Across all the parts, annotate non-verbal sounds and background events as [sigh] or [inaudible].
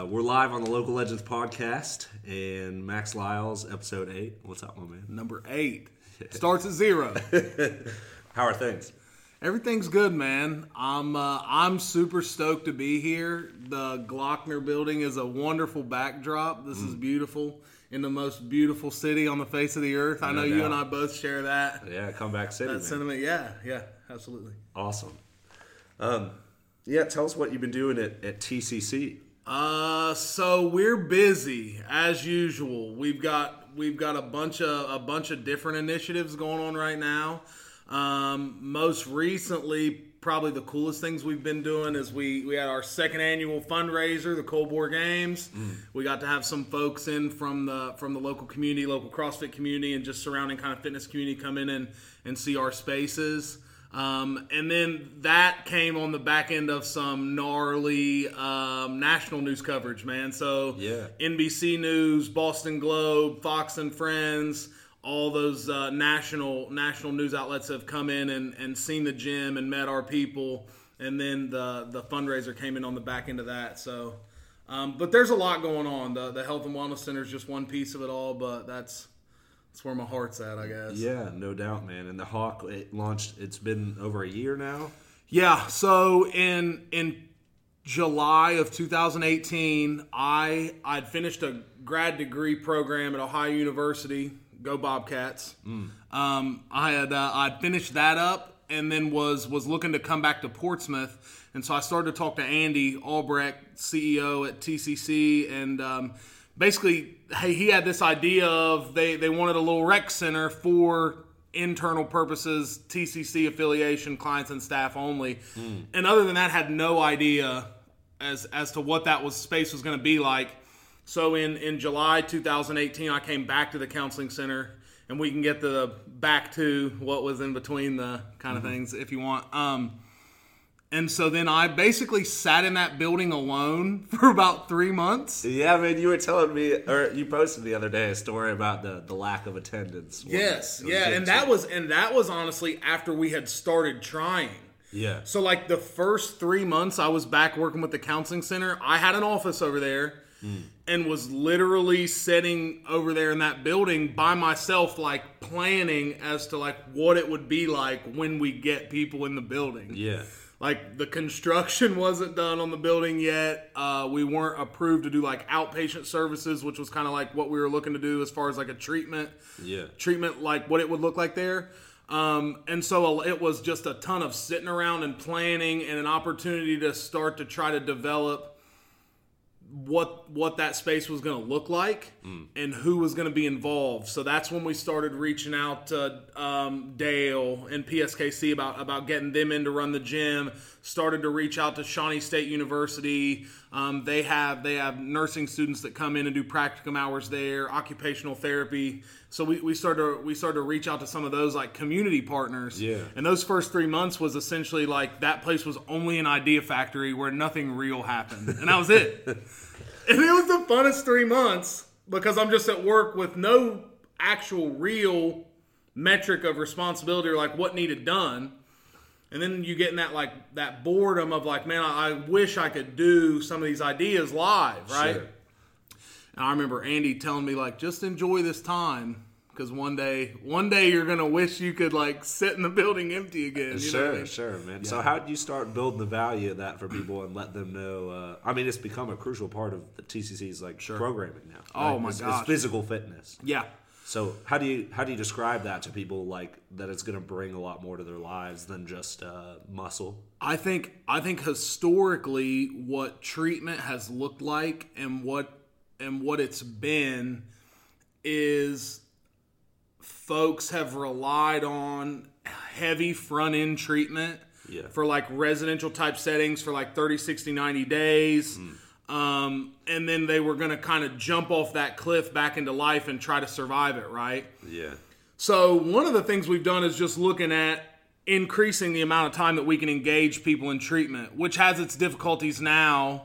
Uh, we're live on the Local Legends podcast and Max Lyles, episode eight. What's up, my man? Number eight [laughs] starts at zero. [laughs] How are things? Everything's good, man. I'm uh, I'm super stoked to be here. The Glockner Building is a wonderful backdrop. This Mm. is beautiful in the most beautiful city on the face of the earth. I No know you and I both share that Yeah, comeback city. that man. sentiment. Yeah, yeah, absolutely. Awesome. Um, yeah, tell us what you've been doing at, at TCC. Uh, so we're busy as usual. We've got we've got a bunch of a bunch of different initiatives going on right now. Um, most recently, probably the coolest things we've been doing is we we had our second annual fundraiser, the Cold War Games. We got to have some folks in from the from the local community, local CrossFit community, and just surrounding kind of fitness community come in and and see our spaces. Um, and then that came on the back end of some gnarly um, national news coverage, man. So Yeah. NBC News, Boston Globe, Fox and Friends, all those uh, national national news outlets have come in and, and seen the gym and met our people. And then the the fundraiser came in on the back end of that. So, um, but there's a lot going on. The the health and wellness center is just one piece of it all, but that's that's where my heart's at, I guess. Yeah, no doubt, man. And the Hawk, it launched, it's been over a year now. Yeah. So in in July of 2018, I I'd finished a grad degree program at Ohio University. Go Bobcats! Um, I had uh, I'd finished that up and then was was looking to come back to Portsmouth, and so I started to talk to Andy Albrecht, CEO at TCC, and um, basically, hey, he had this idea of they they wanted a little rec center for internal purposes, TCC affiliation, clients and staff only. And other than that, had no idea as as to what that was space was going to be like. So in in July 2018, I came back to the counseling center, and we can get the back to what was in between the kind of things if you want. Um, and so then I basically sat in that building alone [laughs] for about three months. Yeah, man, you were telling me, or you posted the other day a story about the, the lack of attendance. Yes, yeah, and that was and that was honestly after we had started trying. Yeah. So like the first three months I was back working with the counseling center, I had an office over there hmm. and was literally sitting over there in that building by myself, like planning as to like what it would be like when we get people in the building. Yeah. Like the construction [laughs] wasn't done on the building yet. Uh, we weren't approved to do like outpatient services, which was kind of like what we were looking to do as far as like a treatment Yeah. treatment like what it would look like there. Um, and so it was just a ton of sitting around and planning and an opportunity to start to try to develop what what that space was going to look like and who was going to be involved. So that's when we started reaching out to um, Dale and PSKC about about getting them in to run the gym. Started to reach out to Shawnee State University. Um, they have they have nursing students that come in and do practicum hours there, occupational therapy. So we, we started to, we started to reach out to some of those like community partners. Yeah. And those first three months was essentially like that place was only an idea factory where nothing real happened, and that was it. [laughs] and it was the funnest three months because I'm just at work with no actual real metric of responsibility or like what needed done. And then you get in that like that boredom of like, man, I, I wish I could do some of these ideas live, right? Sure. And I remember Andy telling me like, just enjoy this time because one day, one day you're gonna wish you could like sit in the building empty again. You know I Sure, mean? sure, man. So, how do you start building the value of that for people and let them know? Uh, I mean, it's become a crucial part of the TCC's like programming now. Oh, my it's, gosh. it's physical fitness. Yeah. So, how do you how do you describe that to people? Like that, it's going to bring a lot more to their lives than just uh, muscle. I think I think historically what treatment has looked like and what and what it's been is folks have relied on heavy front end treatment Yeah. for like residential type settings for like 30 60 90 days um, and then they were going to kind of jump off that cliff back into life and try to survive it right Yeah. so one of the things we've done is just looking at increasing the amount of time that we can engage people in treatment, which has its difficulties now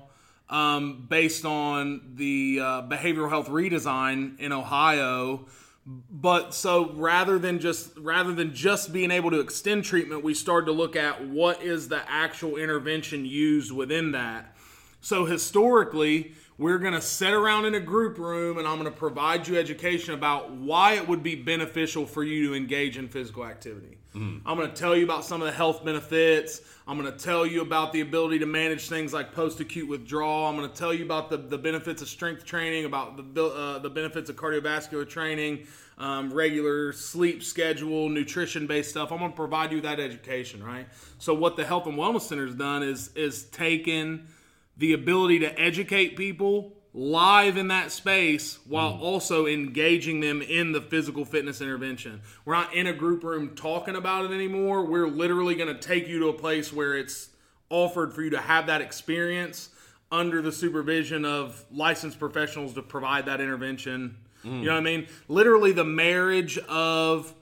um, based on the uh, behavioral health redesign in Ohio. But so rather than just rather than just being able to extend treatment, we started to look at what is the actual intervention used within that. So historically, we're going to sit around in a group room and I'm going to provide you education about why it would be beneficial for you to engage in physical activity. Mm-hmm. I'm going to tell you about some of the health benefits. I'm going to tell you about the ability to manage things like post acute withdrawal. I'm going to tell you about the, the benefits of strength training, about the, uh, the benefits of cardiovascular training, um, regular sleep schedule, nutrition based stuff. I'm going to provide you that education, right? So, what the Health and Wellness Center has done is, is taken the ability to educate people live in that space while mm. also engaging them in the physical fitness intervention. We're not in a group room talking about it anymore. We're literally going to take you to a place where it's offered for you to have that experience under the supervision of licensed professionals to provide that intervention. Mm. You know what I mean? Literally the marriage of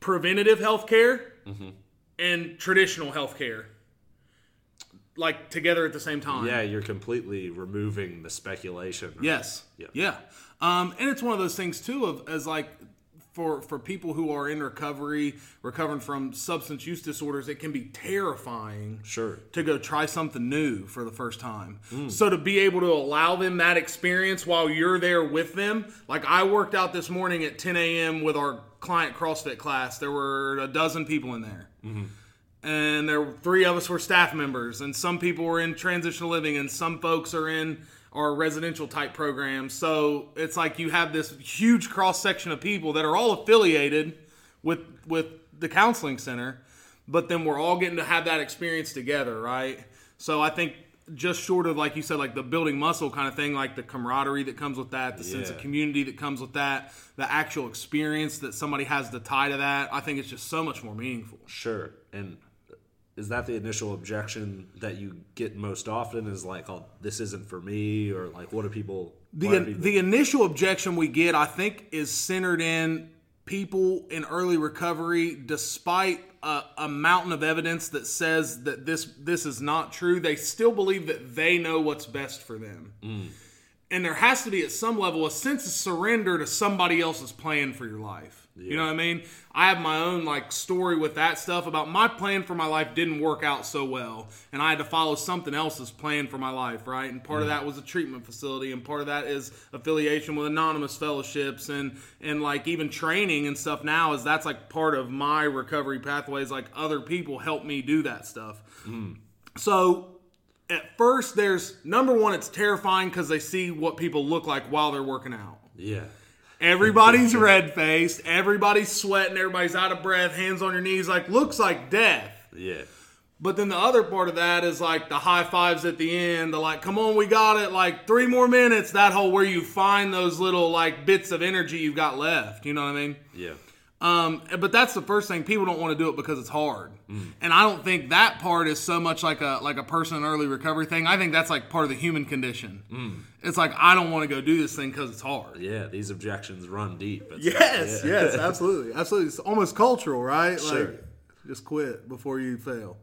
preventative health care mm-hmm. and traditional health care like together at the same time. Yeah, you're completely removing the speculation. Right? Yes. Yeah. Yeah. Um, and it's one of those things too of as like for for people who are in recovery, recovering from substance use disorders, it can be terrifying. Sure. To go try something new for the first time. Mm. So to be able to allow them that experience while you're there with them, like I worked out this morning at 10 a.m. with our client CrossFit class. There were a dozen people in there. Mm-hmm and there were three of us were staff members, and some people were in transitional living, and some folks are in our residential type programs. So it's like you have this huge cross section of people that are all affiliated with with the counseling center, but then we're all getting to have that experience together, right? So I think just short of like you said, like the building muscle kind of thing, like the camaraderie that comes with that, the yeah. sense of community that comes with that, the actual experience that somebody has to tie to that, I think it's just so much more meaningful. Sure. And is that the initial objection that you get most often is like oh this isn't for me or like what are people the people... the initial objection we get i think is centered in people in early recovery despite a, a, mountain of evidence that says that this this is not true they still believe that they know what's best for them mm. and there has to be at some level a sense of surrender to somebody else's plan for your life yeah. You know what I mean? I have my own like story with that stuff about my plan for my life didn't work out so well, and I had to follow something else's plan for my life, right? And part of that was a treatment facility, and part of that is affiliation with anonymous fellowships, and and like even training and stuff. Now is that's like part of my recovery pathways. Like other people help me do that stuff. Mm. So at first, there's number one, it's terrifying because they see what people look like while they're working out. Yeah. Everybody's red faced. Everybody's sweating. Everybody's out of breath. Hands on your knees. Like looks like death. Yeah. But then the other part of that is like the high fives at the end. The like, come on, we got it. Like three more minutes. That whole where you find those little like bits of energy you've got left. You know what I mean? Yeah. Um, but that's the first thing. People don't want to do it because it's hard, mm. and I don't think that part is so much like a like a person in early recovery thing. I think that's like part of the human condition. Mm. It's like I don't want to go do this thing because it's hard. Yeah, these objections run deep. It's yes, like, yeah. yes, absolutely, absolutely. It's almost cultural, right? Sure. Like, just quit before you fail.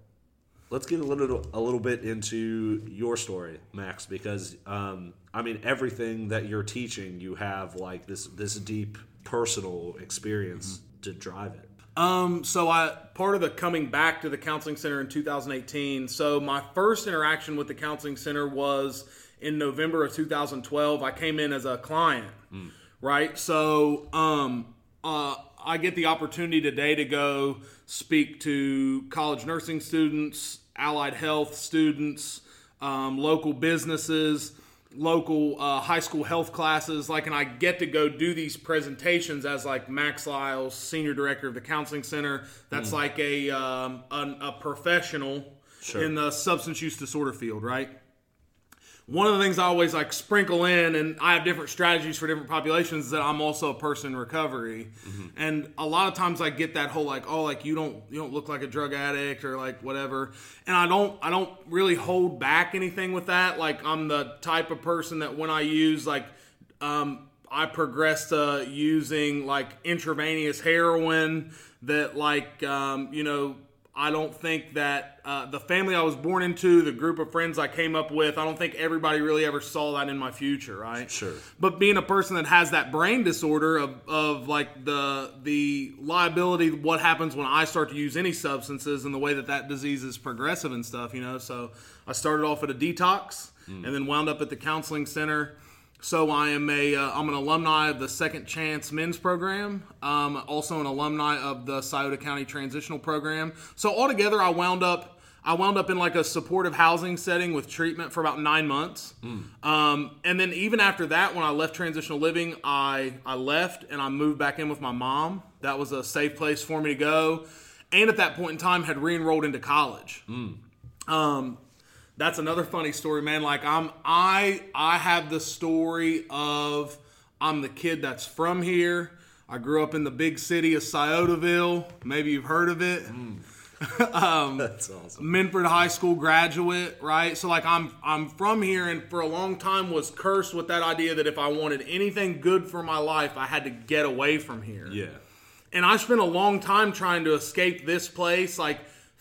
Let's get a little a little bit into your story, Max, because um, I mean everything that you're teaching, you have like this this deep personal experience mm-hmm. to drive it? Um, so I part of the coming back to the counseling center in 2018. So my first interaction with the counseling center was in November of 2012. I came in as a client, mm. right? So um, uh, I get the opportunity today to go speak to college nursing students, allied health students, um, local businesses local uh, high school health classes like and i get to go do these presentations as like max lyles senior director of the counseling center that's mm. like a, um, a, a professional sure. in the substance use disorder field right one of the things I always like sprinkle in, and I have different strategies for different populations. Is that I'm also a person in recovery, mm-hmm. and a lot of times I get that whole like, oh, like you don't you don't look like a drug addict or like whatever, and I don't I don't really hold back anything with that. Like I'm the type of person that when I use like um, I progressed to using like intravenous heroin that like um, you know I don't think that uh, the family I was born into, the group of friends I came up with, I don't think everybody really ever saw that in my future, right? Sure. But being a person that has that brain disorder of, of like the the liability, what happens when I start to use any substances, and the way that that disease is progressive and stuff, you know. So I started off at a detox, and then wound up at the counseling center. So I am a uh, I'm an alumni of the Second Chance Men's Program. Um, also an alumni of the Scioto County Transitional Program. So altogether, I wound up I wound up in like a supportive housing setting with treatment for about nine months. Um, and then even after that, when I left transitional living, I I left and I moved back in with my mom. That was a safe place for me to go. And at that point in time, had re-enrolled into college. Um, that's another funny story, man. Like I'm I I have the story of I'm the kid that's from here. I grew up in the big city of Sciotoville. Maybe you've heard of it. Mm. [laughs] That's um, awesome. Minford High School graduate, right? So like I'm I'm from here and for a long time was cursed with that idea that if I wanted anything good for my life, I had to get away from here. Yeah. And I spent a long time trying to escape this place like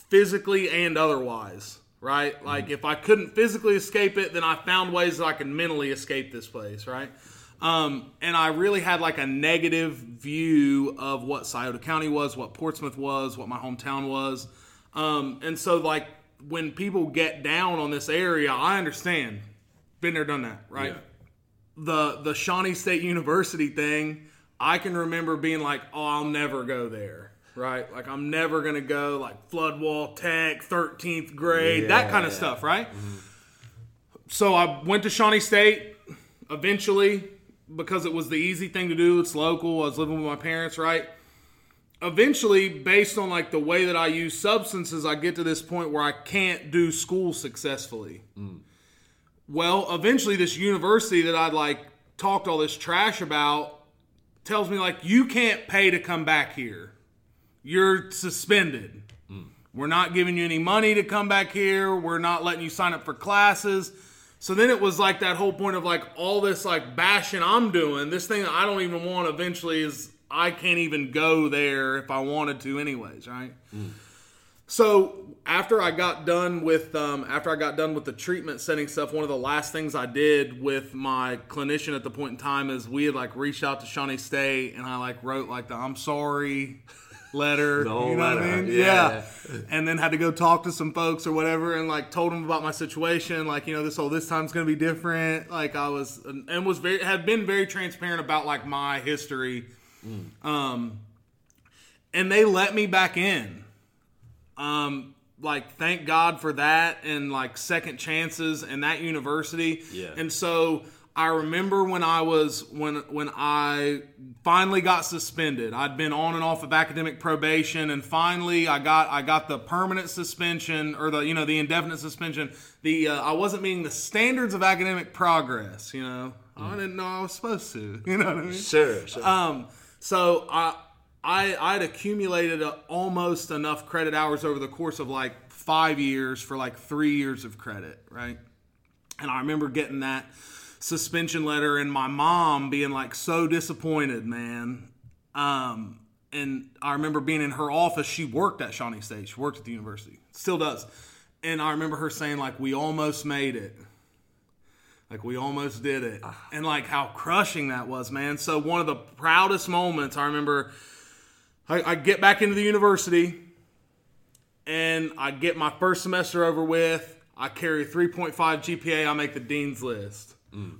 physically and otherwise, right? Like if I couldn't physically escape it, then I found ways that I could mentally escape this place, right? Um, and I really had like a negative view of what Scioto County was, what Portsmouth was, what my hometown was. Um, and so like when people get down on this area, I understand. Been there, done that, right? Yeah. the the Shawnee State University thing, I can remember being like, "Oh, I'll never go there." Right? Like I'm never going to go like Floodwall Tech, 13th grade, that kind of Yeah. stuff, right? Mm-hmm. So I went to Shawnee State eventually because it was the easy thing to do. It's local. I was living with my parents, right? Eventually, based on like the way that I use substances, I get to this point where I can't do school successfully. Mm. Well, eventually, this university that I'd like talked all this trash about tells me like you can't pay to come back here. You're suspended. We're not giving you any money to come back here. We're not letting you sign up for classes. So then it was like that whole point of like all this like bashing I'm doing. This thing I don't even want eventually is I can't even go there if I wanted to anyways, right? So after I got done with um, after I got done with the treatment setting stuff, one of the last things I did with my clinician at the point in time is we had like reached out to Shawnee State and I like wrote like the I'm sorry [laughs] letter. The whole you know what I mean? yeah. And then had to go talk to some folks or whatever and like told them about my situation. Like, you know, this whole this time's gonna be different. Like I was and was very had been very transparent about like my history. Um and they let me back in um like thank god for that and like second chances and that university Yeah. and so i remember when i was when when i finally got suspended i'd been on and off of academic probation and finally i got i got the permanent suspension or the you know the indefinite suspension the uh, i wasn't meeting the standards of academic progress you know i didn't know i was supposed to [laughs] you know what i mean Sure. sure. um, so I I I'd accumulated a, almost enough credit hours over the course of like five years for like three years of credit, right? And I remember getting that suspension letter and my mom being like so disappointed, man. Um, and I remember being in her office. She worked at Shawnee State. She worked at the university. Still does. And I remember her saying like, "We almost made it." Like we almost did it. And like how crushing that was, man. So one of the proudest moments I remember I, I get back into the university and I get my first semester over with. I carry a 3.5 GPA. I make the dean's list.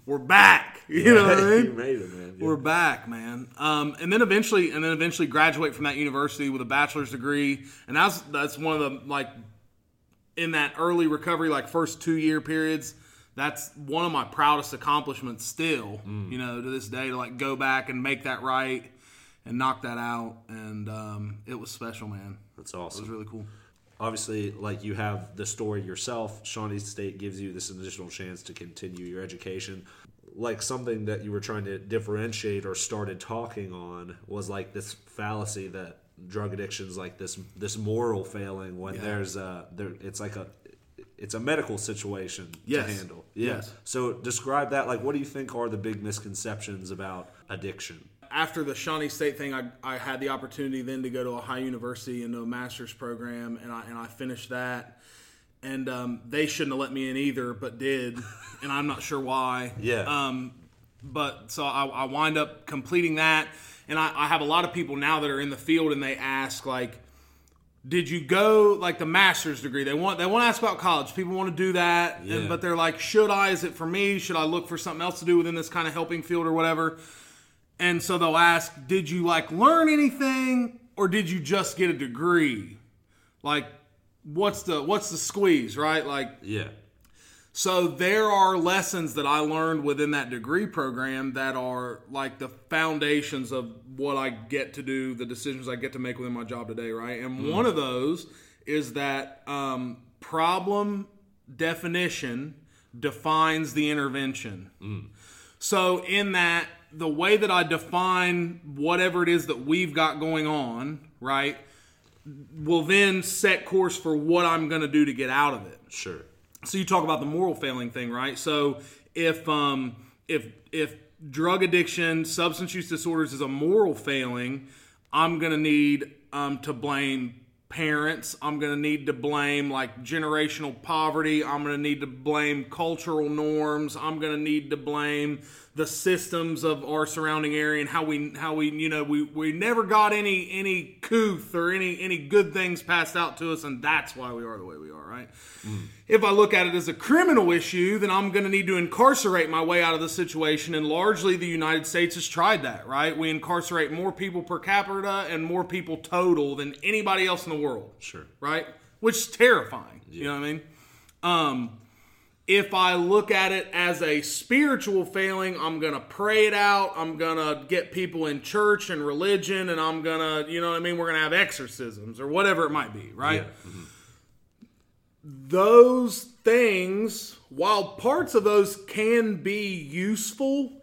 We're back. [laughs] You know what I [laughs] you mean? made it, man. Yeah. We're back, man. Um, and then eventually, and then eventually graduate from that university with a bachelor's degree. And that's that's one of the like in that early recovery, like first two year periods. That's one of my proudest accomplishments still. You know, to this day, to like go back and make that right and knock that out. And um, it was special, man. That's awesome. It was really cool. Obviously like you have the story yourself. Shawnee state gives you this additional chance to continue your education. Like something that you were trying to differentiate or started talking on was like this fallacy that drug addiction's like this this moral failing when there's a there it's like a it's a medical situation Yes. to handle. Yeah. Yes. so describe that. Like what do you think are the big misconceptions about addiction after the Shawnee State thing, I, I had the opportunity then to go to Ohio University and do a master's program, and I and I finished that. And um, they shouldn't have let me in either, but did, [laughs] and I'm not sure why. Yeah. Um, but so I, I wind up completing that, and I, I have a lot of people now that are in the field, and they ask like, did you go like the master's degree? They want they want to ask about college. People want to do that, and- but they're like, should I? Is it for me? Should I look for something else to do within this kind of helping field or whatever? And so they'll ask, did you like learn anything, or did you just get a degree? Like, what's the what's the squeeze, right? Like, Yeah. so there are lessons that I learned within that degree program that are like the foundations of what I get to do, the decisions I get to make within my job today, right? And one of those is that um, problem definition defines the intervention. So in that, the way that I define whatever it is that we've got going on, right, will then set course for what I'm going to do to get out of it Sure. so you talk about the moral failing thing, right? So if um, if if drug addiction, substance use disorders is a moral failing, I'm gonna need um, to blame parents. I'm gonna need to blame like generational poverty. I'm gonna need to blame cultural norms. I'm gonna need to blame the systems of our surrounding area and how we how we you know we, we never got any any couth or any any good things passed out to us and that's why we are the way we are right if i look at it as a criminal issue then i'm going to need to incarcerate my way out of the situation and largely the united states has tried that right we incarcerate more people per capita and more people total than anybody else in the world Sure. right? Which is terrifying. You know what I mean? Um, if I look at it as a spiritual failing, I'm gonna pray it out. I'm gonna get people in church and religion, and I'm gonna, you know what I mean? We're gonna have exorcisms or whatever it might be, right? Yeah. Mhm. those things, while parts of those can be useful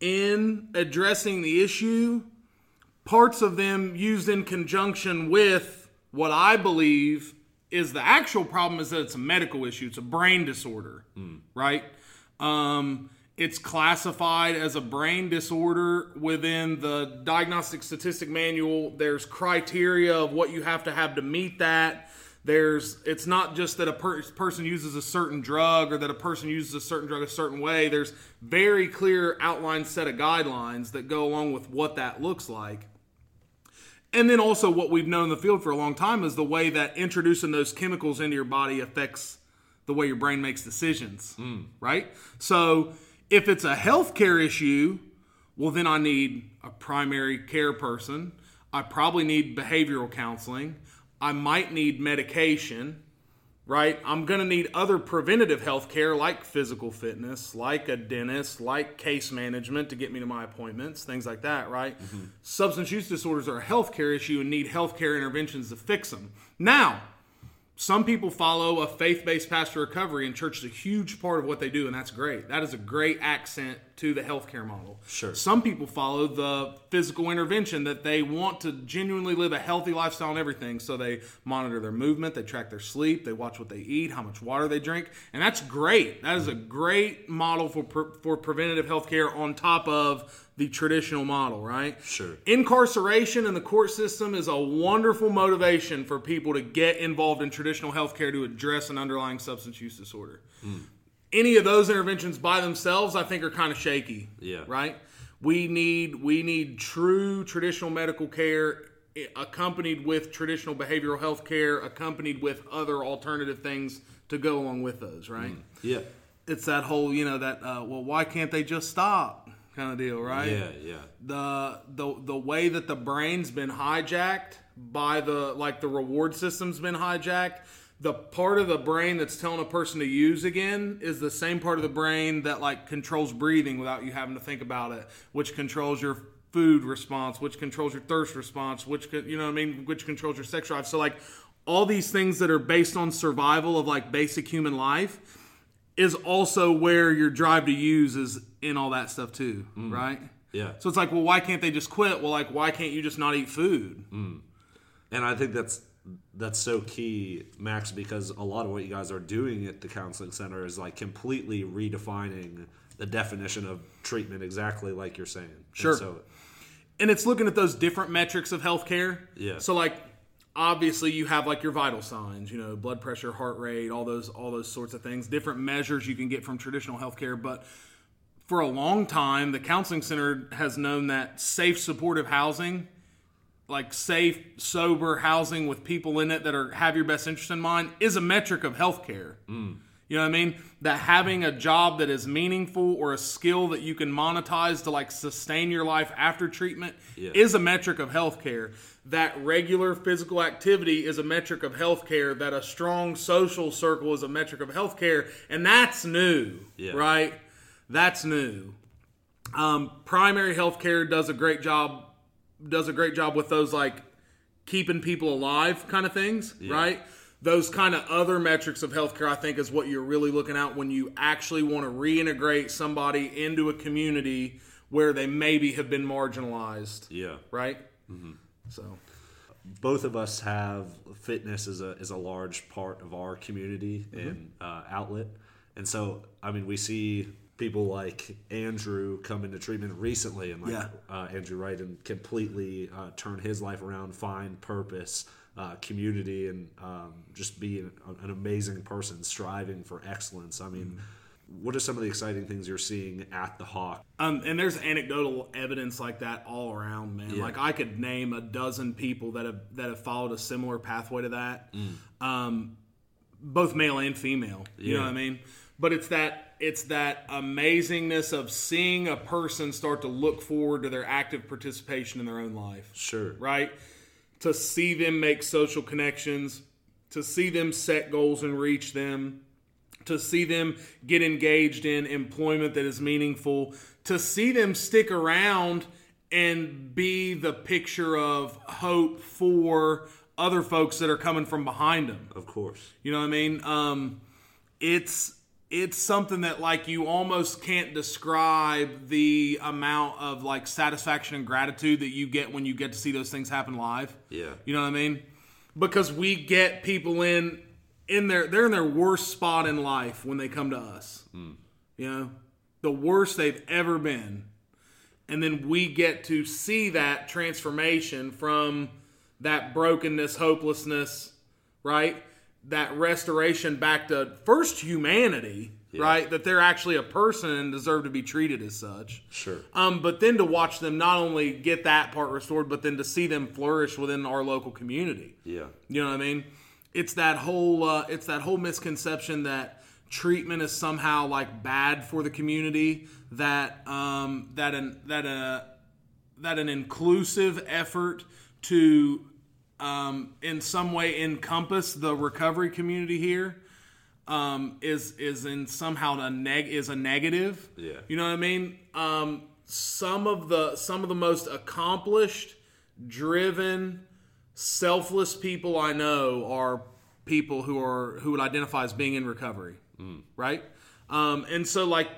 in addressing the issue, parts of them used in conjunction with what I believe is the actual problem is that it's a medical issue. It's a brain disorder, right? Um, it's classified as a brain disorder within the diagnostic statistic manual. There's criteria of what you have to have to meet that. There's it's not just that a per- person uses a certain drug or that a person uses a certain drug a certain way. There's very clear outlined set of guidelines that go along with what that looks like. And then also what we've known in the field for a long time is the way that introducing those chemicals into your body affects the way your brain makes decisions, hmm. right? So if it's a healthcare issue, well then I need a primary care person. I probably need behavioral counseling. I might need medication, right? I'm going to need other preventative health care like physical fitness, like a dentist, like case management to get me to my appointments, things like that, right? Mm-hmm. Substance use disorders are a healthcare issue and need healthcare interventions to fix them. Now, some people follow a faith-based path to recovery, and church is a huge part of what they do, and that's great. That is a great accent to the healthcare model. Sure. Some people follow the physical intervention that they want to genuinely live a healthy lifestyle and everything. So they monitor their movement, they track their sleep, they watch what they eat, how much water they drink, and that's great. That is a great model for pre- for preventative healthcare on top of the traditional model, right? Sure. Incarceration in the court system is a wonderful motivation for people to get involved in traditional healthcare to address an underlying substance use disorder. Hmm. Any of those interventions by themselves, I think, are kind of shaky. Yeah. Right. We need we need true traditional medical care eh, accompanied with traditional behavioral health care, accompanied with other alternative things to go along with those. Right. Yeah. It's that whole you know that uh, well why can't they just stop kind of deal, right? Yeah. Yeah. the the the way that the brain's been hijacked by the like the reward system's been hijacked the part of the brain that's telling a person to use again is the same part of the brain that like controls breathing without you having to think about it which controls your food response which controls your thirst response which you know what i mean which controls your sex drive so like all these things that are based on survival of like basic human life is also where your drive to use is in all that stuff too, mm. right? Yeah. So it's like, well, why can't they just quit? Well, like, why can't you just not eat food? Mm. And I think that's that's so key, Max, because a lot of what you guys are doing at the counseling center is like completely redefining the definition of treatment, exactly like you're saying. And Sure. so, and it's looking at those different metrics of healthcare. Yeah. So like obviously you have like your vital signs, you know, blood pressure, heart rate, all those all those sorts of things, different measures you can get from traditional healthcare, but for a long time the counseling center has known that safe supportive housing like safe, sober housing with people in it that are have your best interest in mind is a metric of healthcare. Mm. You know what I mean? That having a job that is meaningful or a skill that you can monetize to like sustain your life after treatment Yeah. is a metric of healthcare. That regular physical activity is a metric of healthcare. That a strong social circle is a metric of healthcare, and that's new, Yeah. right? That's new. Um, primary healthcare does a great job does a great job with those like keeping people alive kind of things, right? Those kind of other metrics of healthcare, I think, is what you're really looking at when you actually want to reintegrate somebody into a community where they maybe have been marginalized, Yeah. right? So, both of us have fitness is a is a large part of our community Mm-hmm. and uh, outlet, and so I mean we see people like Andrew come into treatment recently, and like Yeah. uh, Andrew Wright, and completely uh, turn his life around, find purpose, uh, community, and um, just be an, an amazing person, striving for excellence. I mean. What are some of the exciting things you're seeing at the Hawk? um, and there's anecdotal evidence like that all around, man. Yeah. Like I could name a dozen people that have that have followed a similar pathway to that. Um, both male and female. You know what I mean? But it's that it's that amazingness of seeing a person start to look forward to their active participation in their own life. Sure. Right? To see them make social connections, to see them set goals and reach them, to see them get engaged in employment that is meaningful, to see them stick around and be the picture of hope for other folks that are coming from behind them. Of course. You know what I mean? Um, it's it's something that like you almost can't describe the amount of like satisfaction and gratitude that you get when you get to see those things happen live. Yeah. You know what I mean? Because we get people in in their they're in their worst spot in life when they come to us. Hmm. You know, the worst they've ever been. And then we get to see that transformation from that brokenness, hopelessness, right? That restoration back to first humanity, right? That they're actually a person and deserve to be treated as such. Sure. Um, but then to watch them not only get that part restored, but then to see them flourish within our local community. Yeah. You know what I mean? It's that whole uh, it's that whole misconception that treatment is somehow like bad for the community. That um, that an that a that an inclusive effort to um, in some way encompass the recovery community here um, is is in somehow a neg is a negative. Yeah. You know what I mean? Um, some of the some of the most accomplished, driven, selfless people I know are people who are who would identify as being in recovery, right? Um, and so like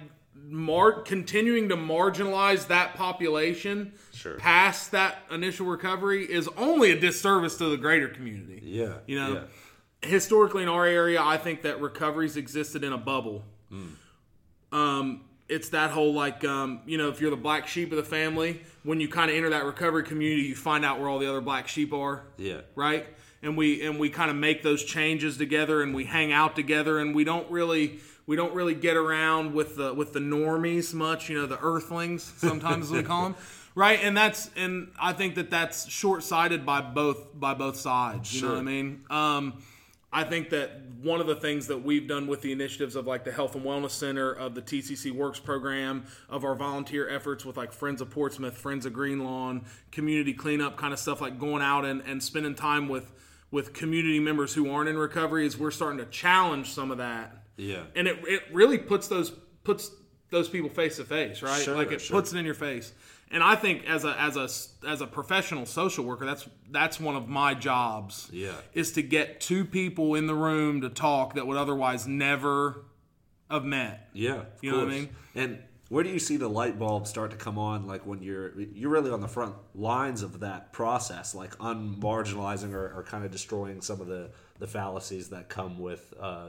mar- continuing to marginalize that population Sure. past that initial recovery is only a disservice to the greater community. Yeah. You know, Yeah. historically in our area, I think that recoveries existed in a bubble. Um, it's that whole like, um, you know, if you're the black sheep of the family, when you kind of enter that recovery community, you find out where all the other black sheep are Yeah. right? And we and we kind of make those changes together, and we hang out together, and we don't really we don't really get around with the with the normies much, you know, the earthlings sometimes as we call them, [laughs] right? And that's and I think that that's short sighted by both by both sides. You know what I mean? Um, I think that one of the things that we've done with the initiatives of like the Health and Wellness Center, of the TCC Works program, of our volunteer efforts with like Friends of Portsmouth, Friends of Green Lawn, community cleanup kind of stuff, like going out and, and spending time with with community members who aren't in recovery, is we're starting to challenge some of that. Yeah. And it, it really puts those puts those people face to face, right? Sure, like it sure. puts it in your face. And I think as a as a as a professional social worker, that's that's one of my jobs. Yeah. is to get two people in the room to talk that would otherwise never have met. Yeah, You know what I mean? And where do you see the light bulb start to come on? Like when you're you're really on the front lines of that process, like unmarginalizing or, or kind of destroying some of the the fallacies that come with uh,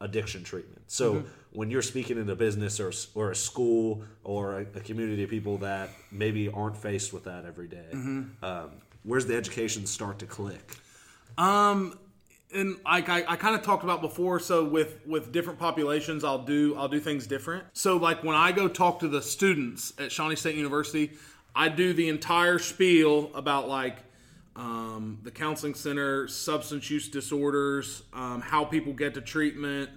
addiction treatment. So when you're speaking in a business or or a school or a, a community of people that maybe aren't faced with that every day, um, where's the education start to click? Um, and like I, I kind of talked about before so with with different populations i'll do i'll do things different so like when i go talk to the students at shawnee state university i do the entire spiel about like um, the counseling center substance use disorders um, how people get to treatment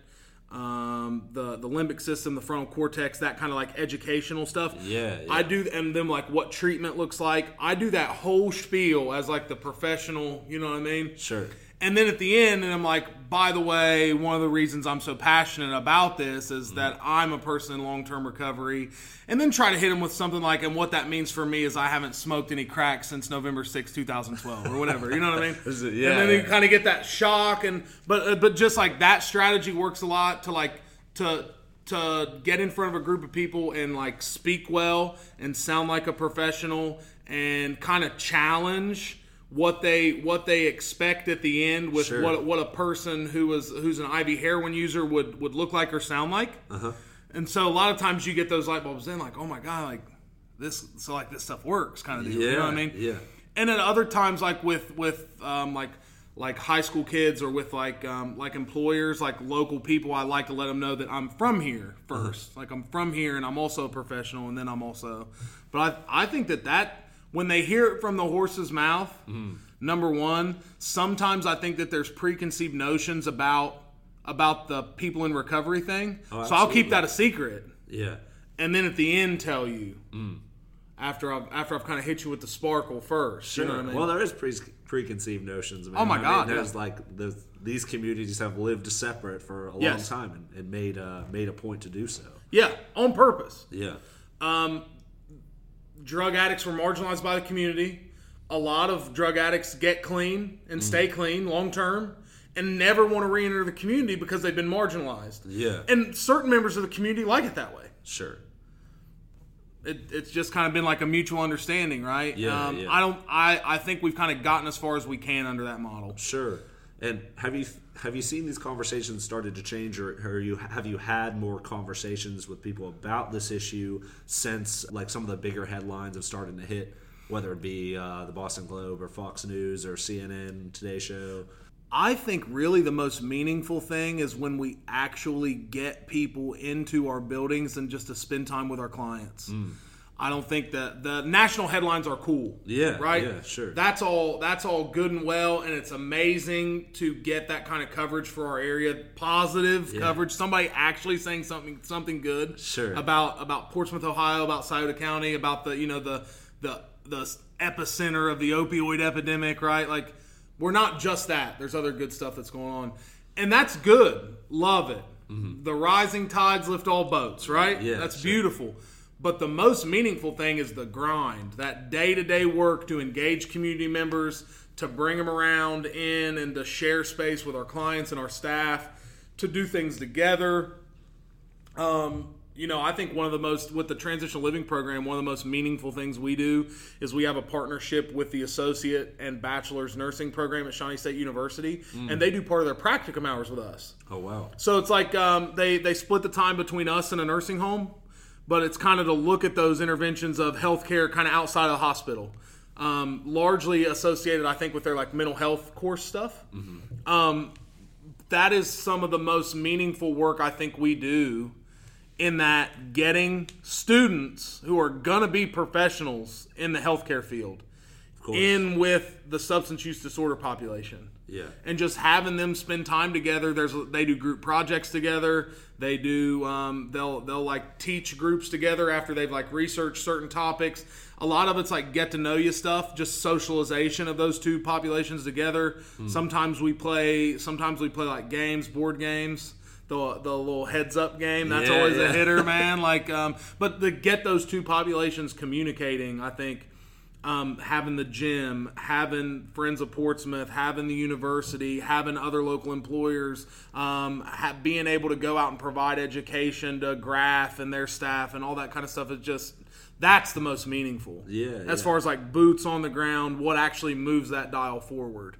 um, the the limbic system the frontal cortex that kind of like educational stuff Yeah, yeah. i do and then like what treatment looks like i do that whole spiel as like the professional you know what i mean Sure. And then at the end, and I'm like, by the way, one of the reasons I'm so passionate about this is that I'm a person in long term recovery. And then try to hit him with something like, and what that means for me is I haven't smoked any crack since November 6, 2012, or whatever. You know what I mean? [laughs] It- yeah, and then you kind of get that shock. And but uh, but just like that strategy works a lot to like to to get in front of a group of people and like speak well and sound like a professional and kind of challenge what they what they expect at the end with Sure. what what a person who is who's an IV heroin user would would look like or sound like. Uh-huh. And so a lot of times you get those light bulbs in like, oh my god, like this so like this stuff works kind of deal. Yeah. You know what I mean? Yeah. And then other times like with with um, like like high school kids or with like um, like employers like local people i like to let them know that i'm from here 1st like i'm from here and i'm also a professional and then i'm also but i, I think that that when they hear it from the horse's mouth number one sometimes i think that there's preconceived notions about about the people in recovery thing so i'll keep that a secret Yeah. and then at the end tell you after I've after I've kind of hit you with the sparkle first. You know what I mean? Well, there is pre- preconceived notions. I mean, Oh my I mean, God, there's yeah. like the, these communities have lived separate for a Yes. long time and, and made uh, made a point to do so. yeah, on purpose. Yeah. Drug addicts were marginalized by the community. A lot of drug addicts get clean and stay clean long term and never want to re-enter the community because they've been marginalized. Yeah. And certain members of the community like it that way. Sure. It, it's just kind of been like a mutual understanding, right? Yeah, um, yeah. I don't. I, I think we've kind of gotten as far as we can under that model. Sure. And have you have you seen these conversations started to change, or, or you have you had more conversations with people about this issue since like some of the bigger headlines have started to hit, whether it be uh, the Boston Globe or Fox News or CNN, Today Show. I think really the most meaningful thing is when we actually get people into our buildings and just to spend time with our clients. I don't think that the national headlines are cool. Yeah, Right? yeah, sure. That's all that's all good and well and it's amazing to get that kind of coverage for our area. Positive coverage. Somebody actually saying something something good Sure. about about Portsmouth, Ohio, about Scioto County, about the you know the the the epicenter of the opioid epidemic, right? Like we're not just that. There's other good stuff that's going on, and that's good. Love it. Mm-hmm. The rising tides lift all boats, right? Yeah, that's sure. beautiful. But the most meaningful thing is the grind, that day to day work to engage community members, to bring them around in and to share space with our clients and our staff, to do things together, um, you know, I think one of the most with the transitional living program, one of the most meaningful things we do is we have a partnership with the associate and bachelor's nursing program at Shawnee State University, and they do part of their practicum hours with us. Oh wow. So it's like um, they they split the time between us and a nursing home, but it's kind of to look at those interventions of healthcare kind of outside of the hospital, um, largely associated, I think, with their like mental health course stuff. Um, that is some of the most meaningful work I think we do in that getting students who are gonna be professionals in the healthcare field in with the substance use disorder population Yeah. and just having them spend time together. There's they do group projects together. They do um, they'll they'll like teach groups together after they've like researched certain topics. A lot of it's like get to know you stuff, just socialization of those two populations together. Sometimes we play sometimes we play like games, board games. The, the little heads up game that's Yeah, always yeah. a hitter [laughs] man like um, but to get those two populations communicating i think um, having the gym, having Friends of Portsmouth, having the university, having other local employers, um, ha- being able to go out and provide education to Graf and their staff and all that kind of stuff is just that's the most meaningful. Yeah, As yeah. far as like boots on the ground, what actually moves that dial forward.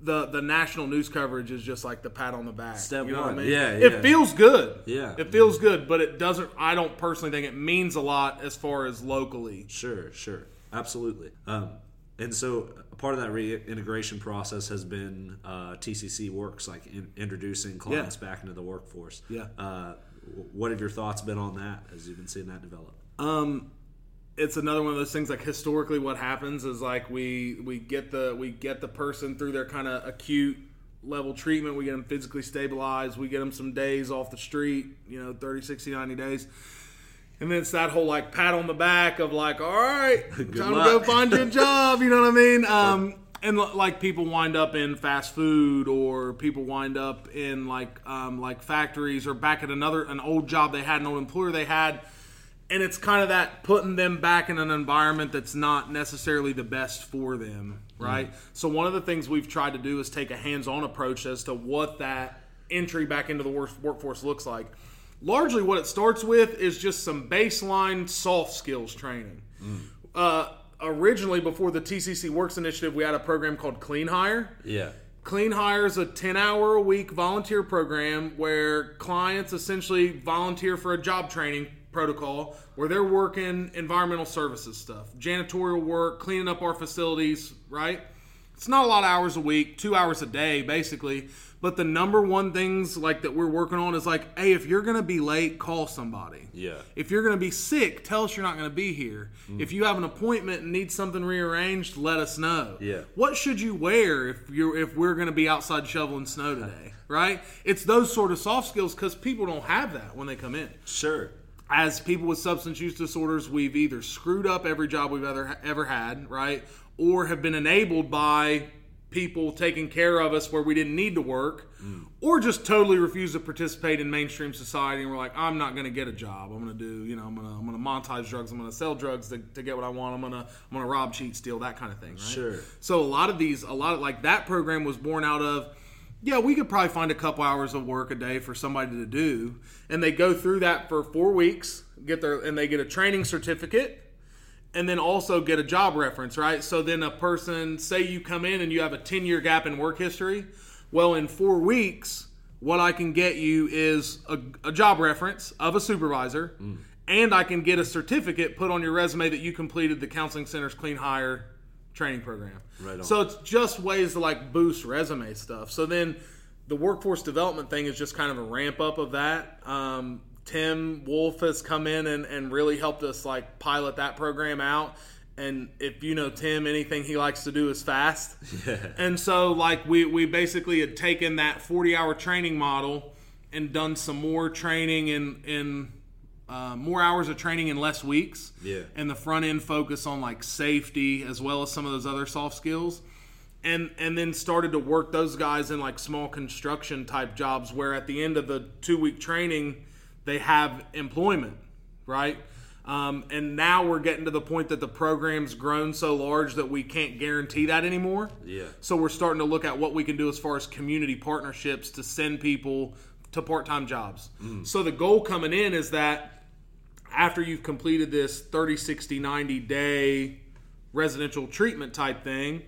the the national news coverage is just like the pat on the back. Step you know one. I mean? Yeah, It feels good. Yeah. It feels good, but it doesn't. I don't personally think it means a lot as far as locally. Sure, sure, absolutely. Um, and so part of that reintegration process has been uh, TCC Works, like in, introducing clients back into the workforce. Yeah. Uh, what have your thoughts been on that as you've been seeing that develop? Um, it's another one of those things. Like historically, what happens is like we we get the we get the person through their kind of acute level treatment. We get them physically stabilized. We get them some days off the street. You know, 30, 60, 90 days. And then it's that whole like pat on the back of like, all right, [laughs] time to go find your job. You know what I mean? [laughs] Um, and like people wind up in fast food, or people wind up in like um, like factories, or back at another an old job they had, an old employer they had, and it's kind of that putting them back in an environment that's not necessarily the best for them, right? So one of the things we've tried to do is take a hands-on approach as to what that entry back into the work- workforce looks like. Largely, what it starts with is just some baseline soft skills training. Uh, originally, before the TCC Works initiative, we had a program called Clean Hire. Yeah. Clean Hire is a 10 hour a week volunteer program where clients essentially volunteer for a job training protocol where they're working environmental services stuff, janitorial work, cleaning up our facilities, right? It's not a lot of hours a week, two hours a day, basically. But the number one things like that we're working on is like, hey, if you're gonna be late, call somebody. Yeah. If you're to be sick, tell us you're not to be here. Mm. If you have an appointment and need something rearranged, let us know. Yeah. What should you wear if you're if we're to be outside shoveling snow today? [laughs] Right? It's those sort of soft skills because people don't have that when they come in. Sure. As people with substance use disorders, we've either screwed up every job we've ever ever had, right, or have been enabled by people taking care of us where we didn't need to work, mm. or just totally refuse to participate in mainstream society and we're like, I'm not going to get a job. I'm going to do, you know, I'm going to I'm going to monetize drugs. I'm going to sell drugs to, to get what I want. I'm going to I'm going to rob, cheat, steal, that kind of thing. Right? Sure. So a lot of these, a lot of like that program was born out of. Yeah, we could probably find a couple hours of work a day for somebody to do, and they go through that for four weeks, get their and they get a training certificate, and then also get a job reference, right? So then a person, say you come in and you have a 10 year gap in work history. Well, in four weeks, what I can get you is a, a job reference of a supervisor, and I can get a certificate put on your resume that you completed the Counseling Center's Clean Hire training program. Right on. So it's just ways to like boost resume stuff. So then the workforce development thing is just kind of a ramp up of that. Um, Tim Wolf has come in and, and really helped us like pilot that program out. And if you know Tim, anything he likes to do is fast. [laughs] And so like we, we basically had taken that 40 hour training model and done some more training in, in uh, more hours of training in less weeks Yeah. and the front end focus on like safety as well as some of those other soft skills and and then started to work those guys in like small construction type jobs where at the end of the two week training they have employment right? Um, and now we're getting to the point that the program's grown so large that we can't guarantee that anymore. Yeah. so we're starting to look at what we can do as far as community partnerships to send people to part-time jobs. So the goal coming in is that after you've completed this 30 60 90 day residential treatment type thing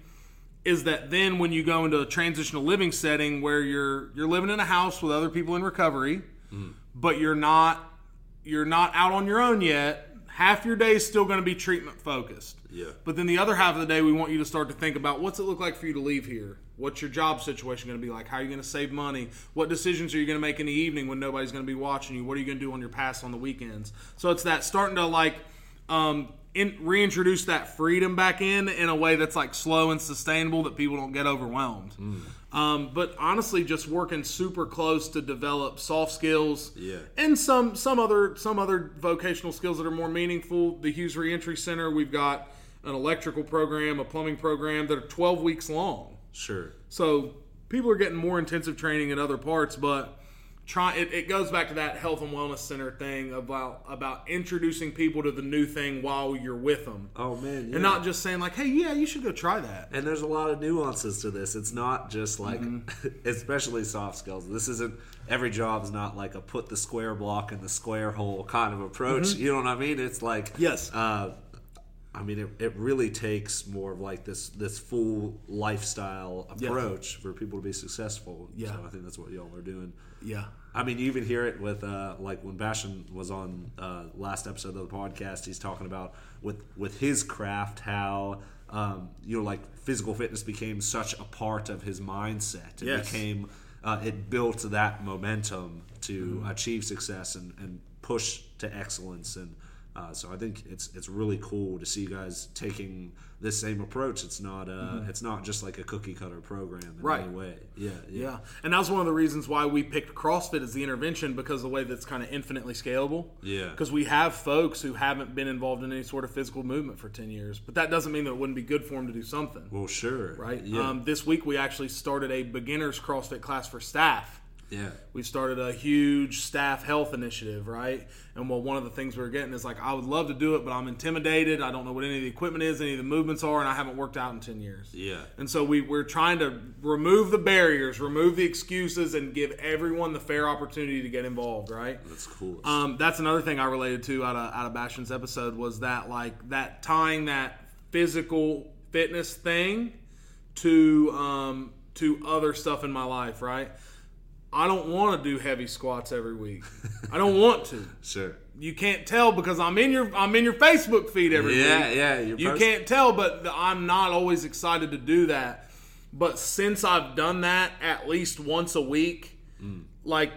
is that then when you go into a transitional living setting where you're you're living in a house with other people in recovery but you're not you're not out on your own yet. Half your day is still going to be treatment focused. Yeah. but then the other half of the day we want you to start to think about what's it look like for you to leave here? What's your job situation going to be like? How are you going to save money? What decisions are you going to make in the evening when nobody's going to be watching you? What are you going to do on your pass on the weekends? So it's that starting to like um, in, reintroduce that freedom back in in a way that's like slow and sustainable that people don't get overwhelmed um, but honestly just working super close to develop soft skills Yeah. and some some other some other vocational skills that are more meaningful. The Hughes Reentry Center, we've got an electrical program, a plumbing program that are 12 weeks long. Sure. So people are getting more intensive training in other parts, but try it, it goes back to that health and wellness center thing about about introducing people to the new thing while you're with them. Oh man. Yeah. And not just saying like, "Hey, yeah, you should go try that." And there's a lot of nuances to this. It's not just like, Mm-hmm. [laughs] especially soft skills. This isn't every job is not like a put the square block in the square hole kind of approach. You know what I mean? It's like Mm-hmm. Yes. Uh, I mean, it, it really takes more of like this this full lifestyle approach for people to be successful. Yeah. So I think that's what y'all are doing. Yeah. I mean, you even hear it with uh, like when Bashan was on uh, last episode of the podcast. He's talking about with with his craft how um, you know like physical fitness became such a part of his mindset. It Yes. became uh, it built that momentum to Mm-hmm. achieve success and, and push to excellence and. Uh, so I think it's it's really cool to see you guys taking this same approach. It's not uh, it's not just like a cookie cutter program in Mm-hmm. Right. any way. Yeah, yeah, Yeah, and that's one of the reasons why we picked CrossFit as the intervention because of the way that's kind of infinitely scalable. Yeah. because we have folks who haven't been involved in any sort of physical movement for ten years, but that doesn't mean that it wouldn't be good for them to do something, Well, sure. right? Yeah. Um, this week we actually started a beginners CrossFit class for staff. Yeah. We've started a huge staff health initiative, right? And well, one of the things we're getting is like, I would love to do it, but I'm intimidated. I don't know what any of the equipment is, any of the movements are, and I haven't worked out in 10 years. Yeah. And so we, we're trying to remove the barriers, remove the excuses, and give everyone the fair opportunity to get involved, right? That's cool. Um, that's another thing I related to out of out of Bastion's episode was that like that tying that physical fitness thing to um, to other stuff in my life, right? I don't want to do heavy squats every week. I don't want to. [laughs] sure. You can't tell because I'm in your I'm in your Facebook feed every Yeah, week. yeah. you're You post- can't tell, but I'm not always excited to do that. But since I've done that at least once a week, Mm. like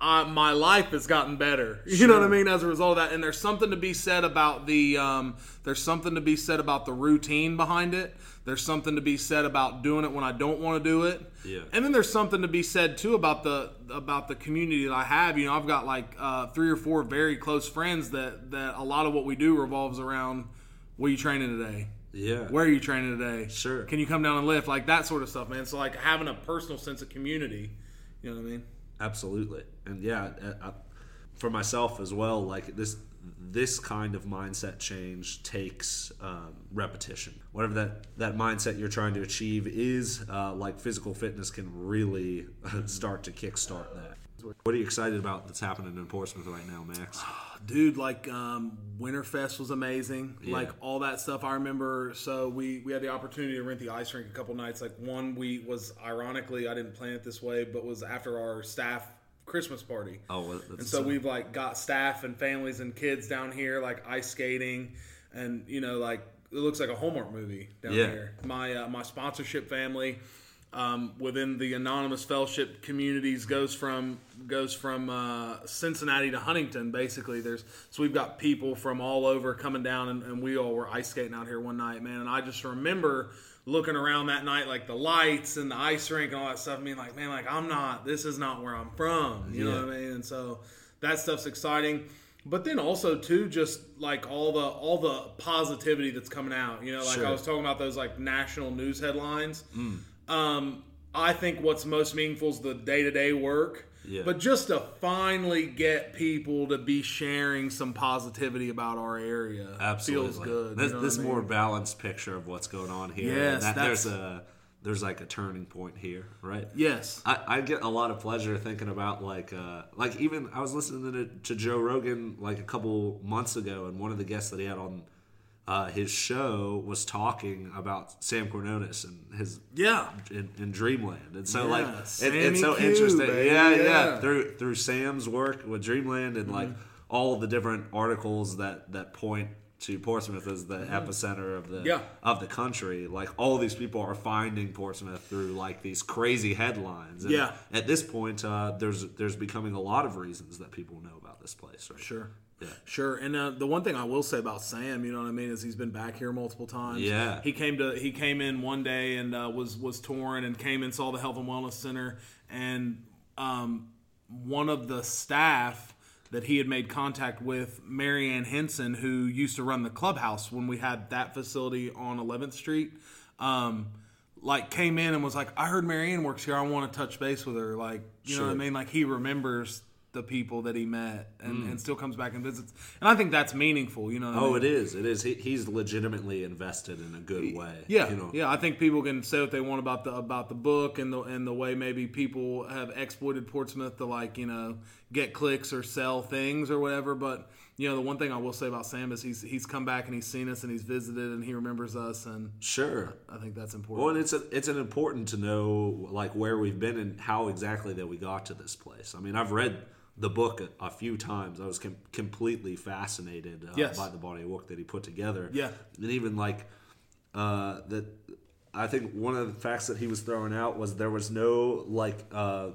uh, my life has gotten better. [laughs] You know what I mean? As a result of that, and there's something to be said about the um, there's something to be said about the routine behind it. There's something to be said about doing it when I don't want to do it. Yeah. And then there's something to be said too about the about the community that I have. You know, I've got like uh, three or four very close friends that that a lot of what we do revolves around. What are you training today? Yeah. Where are you training today? Sure. Can you come down and lift? Like that sort of stuff, man. So like having a personal sense of community. You know what I mean? Absolutely. And yeah, uh, uh, for myself as well, like this this kind of mindset change takes um, repetition. Whatever that that mindset you're trying to achieve is, uh, like physical fitness can really [laughs] start to kickstart that. What are you excited about that's happening in Portsmouth right now, Max? [sighs] dude like um winterfest was amazing like all that stuff i remember so we we had the opportunity to rent the ice rink a couple nights like one we was ironically i didn't plan it this way but was after our staff christmas party Oh, that's and so we've like got staff and families and kids down here like ice skating and you know like it looks like a hallmark movie down Yeah. here my uh, my sponsorship family um, within the anonymous fellowship communities goes from goes from uh, Cincinnati to Huntington. Basically, there's so we've got people from all over coming down, and, and we all were ice skating out here one night, man. And I just remember looking around that night, like the lights and the ice rink and all that stuff, and being like, man, like I'm not. This is not where I'm from. You know what I mean? And so that stuff's exciting. But then also too, just like all the all the positivity that's coming out. You know, like Sure. I was talking about those like national news headlines. Um, I think what's most meaningful is the day to day work. Yeah. But just to finally get people to be sharing some positivity about our area Absolutely. feels good. This, you know this I more balanced picture of what's going on here. Yes, That- there's a there's like a turning point here, right? Yes. I, I get a lot of pleasure thinking about like uh, like even I was listening to, to Joe Rogan like a couple months ago, and one of the guests that he had on uh, his show was talking about Sam Quinones and his Yeah. in, in Dreamland, and so Yeah, like it, it's so Q, interesting. Yeah, yeah, yeah. Through through Sam's work with Dreamland and like Mm-hmm. all the different articles that that point to Portsmouth as the epicenter of the Mm-hmm. Yeah. of the country. Like all these people are finding Portsmouth through like these crazy headlines. And Yeah. At this point, uh, there's there's becoming a lot of reasons that people know about this place. Right. Sure. Yeah. Sure. And uh, the one thing I will say about Sam, you know what I mean, is he's been back here multiple times. Yeah. He came to he came in one day and uh, was was touring and came and saw the Health and Wellness Center and um, one of the staff that he had made contact with, Marianne Henson, who used to run the clubhouse when we had that facility on 11th Street. Um, like came in and was like, I heard Marianne works here. I want to touch base with her. Like, you know what I mean? Like he remembers the people that he met and, Mm. and still comes back and visits. And I think that's meaningful. You know? What I Oh, mean? it is. It is. He, he's legitimately invested in a good way. Yeah, You know. yeah. I think people can say what they want about the about the book and the and the way maybe people have exploited Portsmouth to like you know get clicks or sell things or whatever. But you know, the one thing I will say about Sam is he's he's come back and he's seen us and he's visited and he remembers us, and Sure. I think that's important. Well, and it's a, it's an important to know like where we've been and how exactly that we got to this place. I mean, I've read the book a, a few times. I was com- completely fascinated uh, Yes. by the body of work that he put together. Yeah. and even like uh, that. I think one of the facts that he was throwing out was there was no like uh,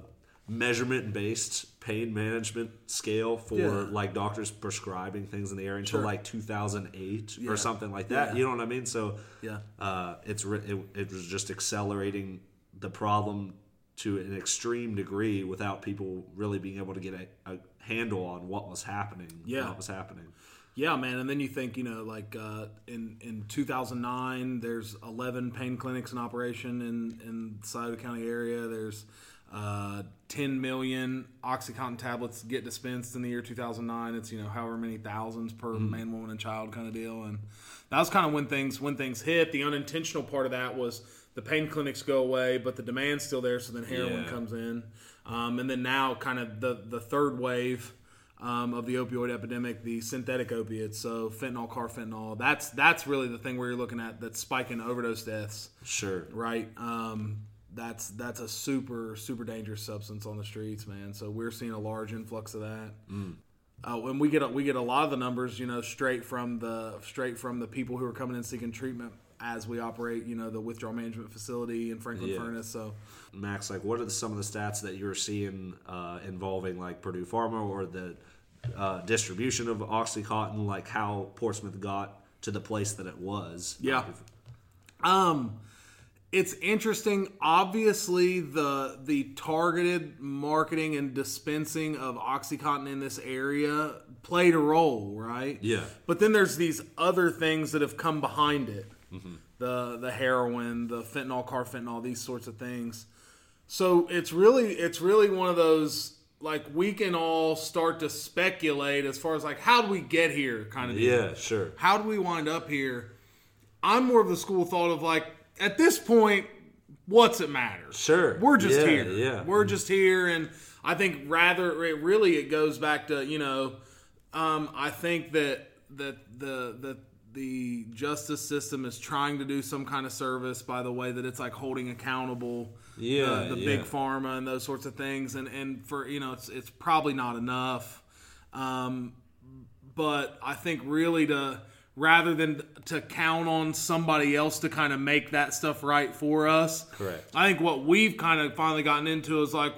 measurement based pain management scale for Yeah. like doctors prescribing things in the area until Sure. like 2008 Yeah. or something like that. Yeah. You know what I mean? So Yeah. uh, it's re- it, it was just accelerating the problem to an extreme degree without people really being able to get a, a handle on what was happening. Yeah. what was happening. Yeah, man. And then you think, you know, like uh, in in 2009, there's 11 pain clinics in operation in in the County area. There's uh, 10 million OxyContin tablets get dispensed in the year 2009. It's you know however many thousands per Mm-hmm. man, woman, and child kind of deal. And that was kind of when things when things hit. The unintentional part of that was the pain clinics go away, but the demand's still there. So then heroin Yeah. comes in, um, and then now kind of the the third wave um, of the opioid epidemic, the synthetic opiates, so fentanyl, carfentanil. That's that's really the thing where you're looking at that's spiking overdose deaths, Sure. right? Um, that's that's a super super dangerous substance on the streets, man. So we're seeing a large influx of that. Uh, when we get a, we get a lot of the numbers, you know, straight from the straight from the people who are coming in seeking treatment as we operate, you know, the withdrawal management facility in Franklin Yeah. Furnace. So Max, like, what are the, some of the stats that you're seeing uh, involving like Purdue Pharma or the uh, distribution of OxyContin? Like how Portsmouth got to the place that it was? Yeah. Um, it's interesting. Obviously, the the targeted marketing and dispensing of OxyContin in this area played a role, right? Yeah. But then there's these other things that have come behind it. The the heroin, the fentanyl, carfentanil, these sorts of things. So it's really it's really one of those like we can all start to speculate as far as like how do we get here kind of deal Yeah. Sure. how do we wind up here? I'm more of the school thought of like, at this point, what's it matter? Sure. We're just Yeah, here. yeah. We're just here. And I think rather, it really, it goes back to, you know, um, I think that, that the, the, the justice system is trying to do some kind of service by the way that it's like holding accountable Yeah, the, the yeah. big pharma and those sorts of things and and for you know it's it's probably not enough um, but I think really to rather than to count on somebody else to kind of make that stuff right for us. Correct. I think what we've kind of finally gotten into is like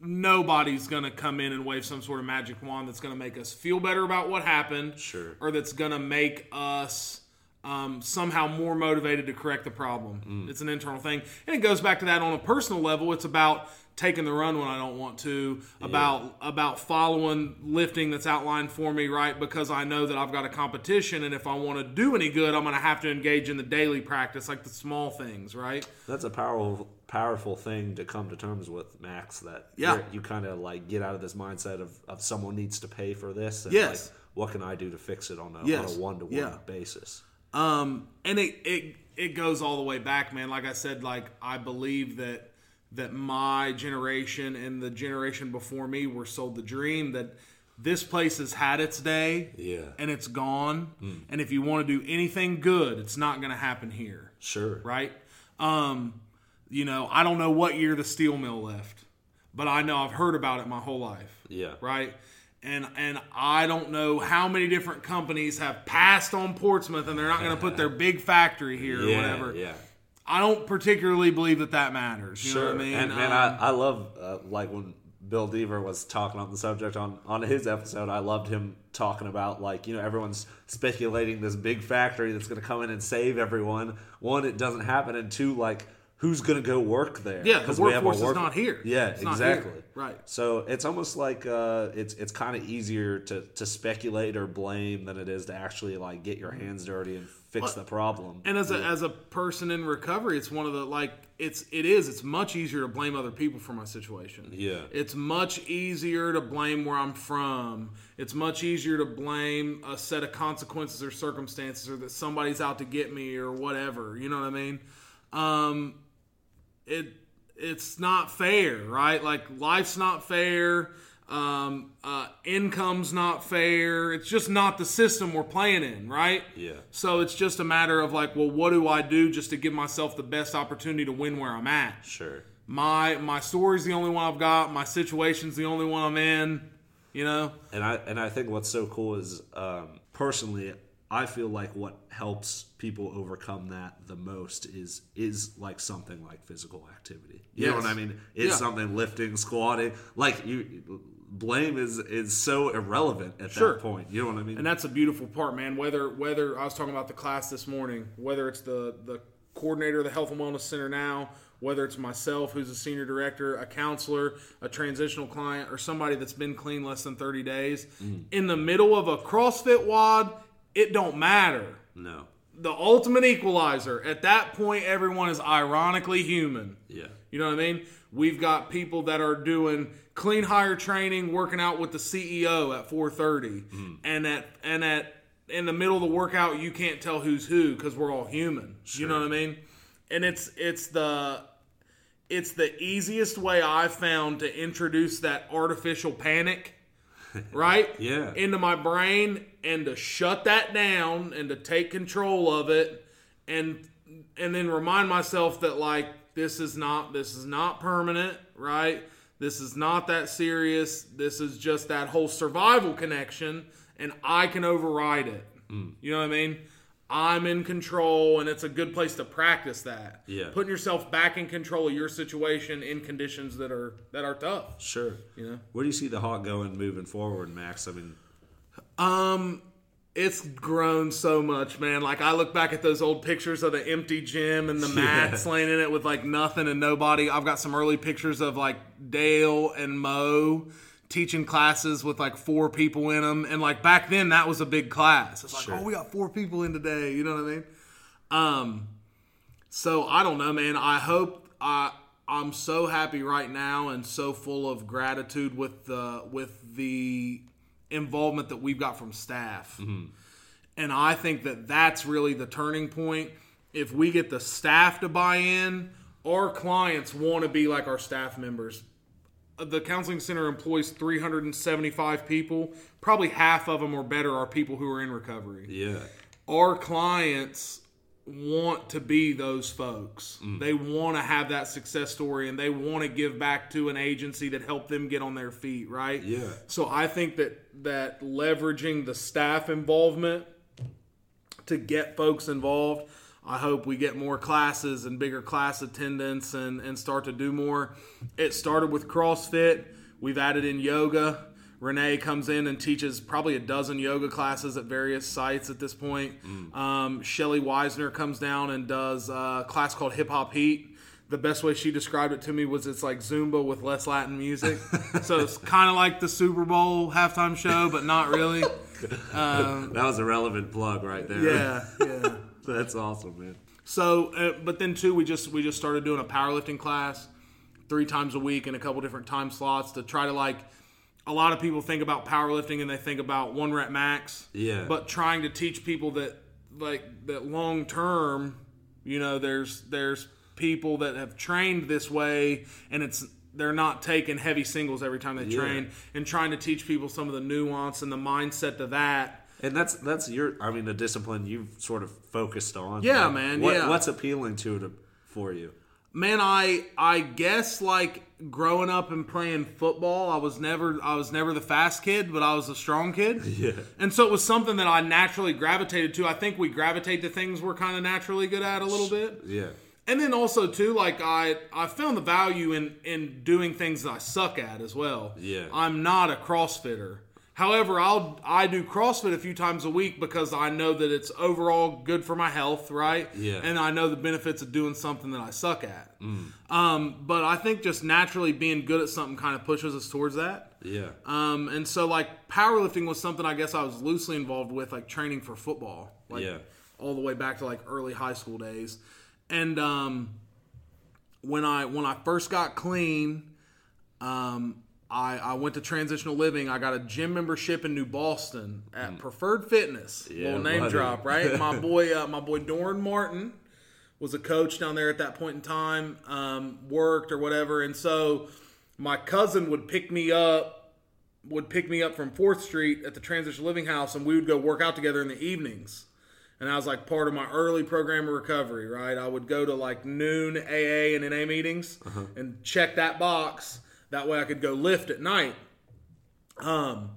nobody's going to come in and wave some sort of magic wand that's going to make us feel better about what happened Sure. or that's going to make us um, somehow more motivated to correct the problem. Mm. It's an internal thing. And it goes back to that on a personal level. It's about taking the run when I don't want to, about about following lifting that's outlined for me, right? Because I know that I've got a competition and if I want to do any good, I'm going to have to engage in the daily practice, like the small things, right? That's a powerful, powerful thing to come to terms with, Max. That Yeah. you're- kind of like get out of this mindset of, of someone needs to pay for this. And Yes. Like, what can I do to fix it on a Yes. on a one to one basis? Um, and it, it it goes all the way back, man. Like I said, like I believe that that my generation and the generation before me were sold the dream that this place has had its day, Yeah. and it's gone. And if you want to do anything good, it's not going to happen here, Sure. right? Um, you know, I don't know what year the steel mill left, but I know I've heard about it my whole life Yeah. right? And and I don't know how many different companies have passed on Portsmouth, and they're not going to put their [laughs] big factory here or whatever. Yeah. I don't particularly believe that that matters. You know what I mean? And man, Um, I, I love uh, like when Bill Deaver was talking on the subject on on his episode. I loved him talking about like you know everyone's speculating this big factory that's going to come in and save everyone. One, it doesn't happen, and two, like who's going to go work there? Yeah, the 'Cause we have a workforce is not here. Yeah, It's exactly. here. Right. So it's almost like uh, it's it's kind of easier to to speculate or blame than it is to actually like get your hands dirty and fix the problem. and as a as a person in recovery, it's one of the like it's it is it's much easier to blame other people for my situation. Yeah. It's much easier to blame where I'm from. It's much easier to blame a set of consequences or circumstances or that somebody's out to get me or whatever. You know what I mean? Um, it it's not fair, right? Like life's not fair. Um, uh, income's not fair. It's just not the system we're playing in, right? Yeah. So it's just a matter of like, well, what do I do just to give myself the best opportunity to win where I'm at? Sure. My my story's the only one I've got. My situation's the only one I'm in. You know. And I and I think what's so cool is um, personally, I feel like what helps people overcome that the most is is like something like physical activity. You know what I mean? It's Yeah. something lifting, squatting. Like you, blame is is so irrelevant at Sure. that point. You know what I mean? And that's a beautiful part, man. Whether whether I was talking about the class this morning, whether it's the the coordinator of the Health and Wellness Center now, whether it's myself who's a senior director, a counselor, a transitional client, or somebody that's been clean less than 30 days, mm-hmm. in the middle of a CrossFit WOD, it don't matter. no. The ultimate equalizer. At that point, everyone is ironically human. Yeah. You know what I mean? We've got people that are doing clean hire training, working out with the CEO at 4:30, mm-hmm. and at and at in the middle of the workout, you can't tell who's who because we're all human. You know what I mean? And it's it's the it's the easiest way I've found to introduce that artificial panic, [laughs] right? Yeah. Into my brain and to shut that down and to take control of it and and then remind myself that like this is not this is not permanent, right? This is not that serious. This is just that whole survival connection and I can override it. You know what I mean? I'm in control and it's a good place to practice that. Yeah. Putting yourself back in control of your situation in conditions that are that are tough. Sure. You know? Where do you see the hawk going moving forward, Max? I mean, Um, it's grown so much, man. Like I look back at those old pictures of the empty gym and the [laughs] mats laying in it with like nothing and nobody. I've got some early pictures of like Dale and Mo teaching classes with like four people in them, and like back then that was a big class. It's like, Sure. oh, we got four people in today. You know what I mean? Um, so I don't know, man. I hope I I'm so happy right now and so full of gratitude with the with the involvement that we've got from staff. And I think that that's really the turning point. If we get the staff to buy in, our clients want to be like our staff members. Uh, The counseling center employs 375 people. Probably half of them or better are people who are in recovery yeah. our clients want to be those folks. Mm. They want to have that success story and they want to give back to an agency that helped them get on their feet, right? Yeah. So I think that that leveraging the staff involvement to get folks involved, I hope we get more classes and bigger class attendance and, and start to do more. It started with CrossFit. We've added in yoga. Renee comes in and teaches probably a dozen yoga classes at various sites at this point. Um, Shelly Weisner comes down and does a class called Hip Hop Heat. The best way she described it to me was it's like Zumba with less Latin music. [laughs] so it's kind of like the Super Bowl halftime show, but not really. [laughs] that was a relevant plug right there. Yeah, yeah. [laughs] That's awesome, man. So, uh, but then too, we just we just started doing a powerlifting class three times a week in a couple different time slots to try to like. A lot of people think about powerlifting and they think about one rep max. Yeah. But trying to teach people that like that long term, you know, there's there's people that have trained this way and it's they're not taking heavy singles every time they Yeah. train and trying to teach people some of the nuance and the mindset to that. And that's that's your I mean the discipline you've sort of focused on. Yeah, Like, man, What, yeah. What's appealing to it uh, for you? Man, I I guess like growing up and playing football, I was never I was never the fast kid, but I was a strong kid. [laughs] Yeah. And so it was something that I naturally gravitated to. I think we gravitate to things we're kind of naturally good at a little bit. Yeah. And then also too, like I I found the value in in doing things that I suck at as well. Yeah. I'm not a CrossFitter. However, I'll I do CrossFit a few times a week because I know that it's overall good for my health, right? Yeah. And I know the benefits of doing something that I suck at. Um, but I think just naturally being good at something kind of pushes us towards that. Yeah. Um, and so like powerlifting was something I guess I was loosely involved with, like training for football, like Yeah. all the way back to like early high school days. And um, when I when I first got clean, um, I, I went to transitional living. I got a gym membership in New Boston at Preferred Fitness. Mm. Yeah, Little name buddy. drop, right? my [laughs] boy, uh, my boy Doran Martin was a coach down there at that point in time. Um, worked or whatever, and so my cousin would pick me up would pick me up from Fourth Street at the Transitional Living House, and we would go work out together in the evenings. And I was like part of my early program of recovery, right? I would go to like noon AA and NA meetings and check that box. That way I could go lift at night. Um,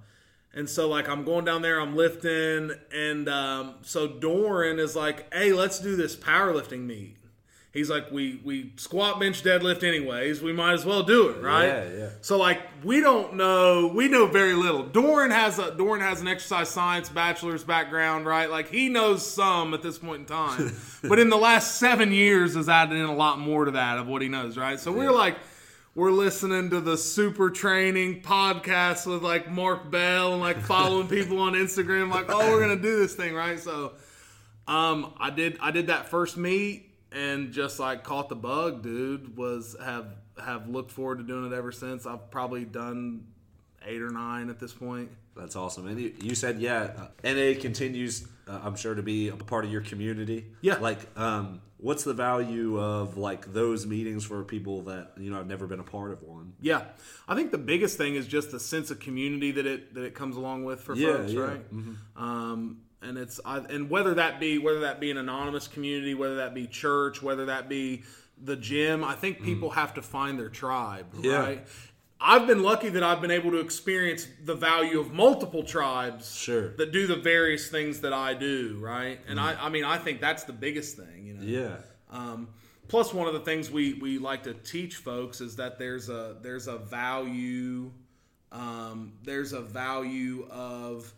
and so like I'm going down there, I'm lifting, and um, so Doran is like, "Hey, let's do this powerlifting meet." He's like, "We we squat, bench, deadlift, anyways. We might as well do it, right?" Yeah, yeah. So like we don't know, we know very little. Doran has a Doran has an exercise science bachelor's background, right? Like he knows some at this point in time, [laughs] but in the last seven years has added in a lot more to that of what he knows, right? So we're like we're listening to the super training podcast with like Mark Bell and like following [laughs] people on Instagram, like, oh, we're gonna do this thing, right? So, um, I did I did that first meet and just like caught the bug, dude. Was have have looked forward to doing it ever since. I've probably done eight or nine at this point. That's awesome. And you, you said, yeah, uh, NA continues, uh, I'm sure, to be a part of your community. Yeah. Like, um, what's the value of like those meetings for people that you know have never been a part of one? Yeah, I think the biggest thing is just the sense of community that it that it comes along with for Yeah, folks, yeah. right? Um, and it's I, and whether that be whether that be an anonymous community, whether that be church, whether that be the gym, I think people have to find their tribe, Yeah. right? I've been lucky that I've been able to experience the value of multiple tribes Sure. that do the various things that I do, right? And I, I mean, I think that's the biggest thing, you know. Yeah. Um, plus, one of the things we, we like to teach folks is that there's a there's a value um, there's a value of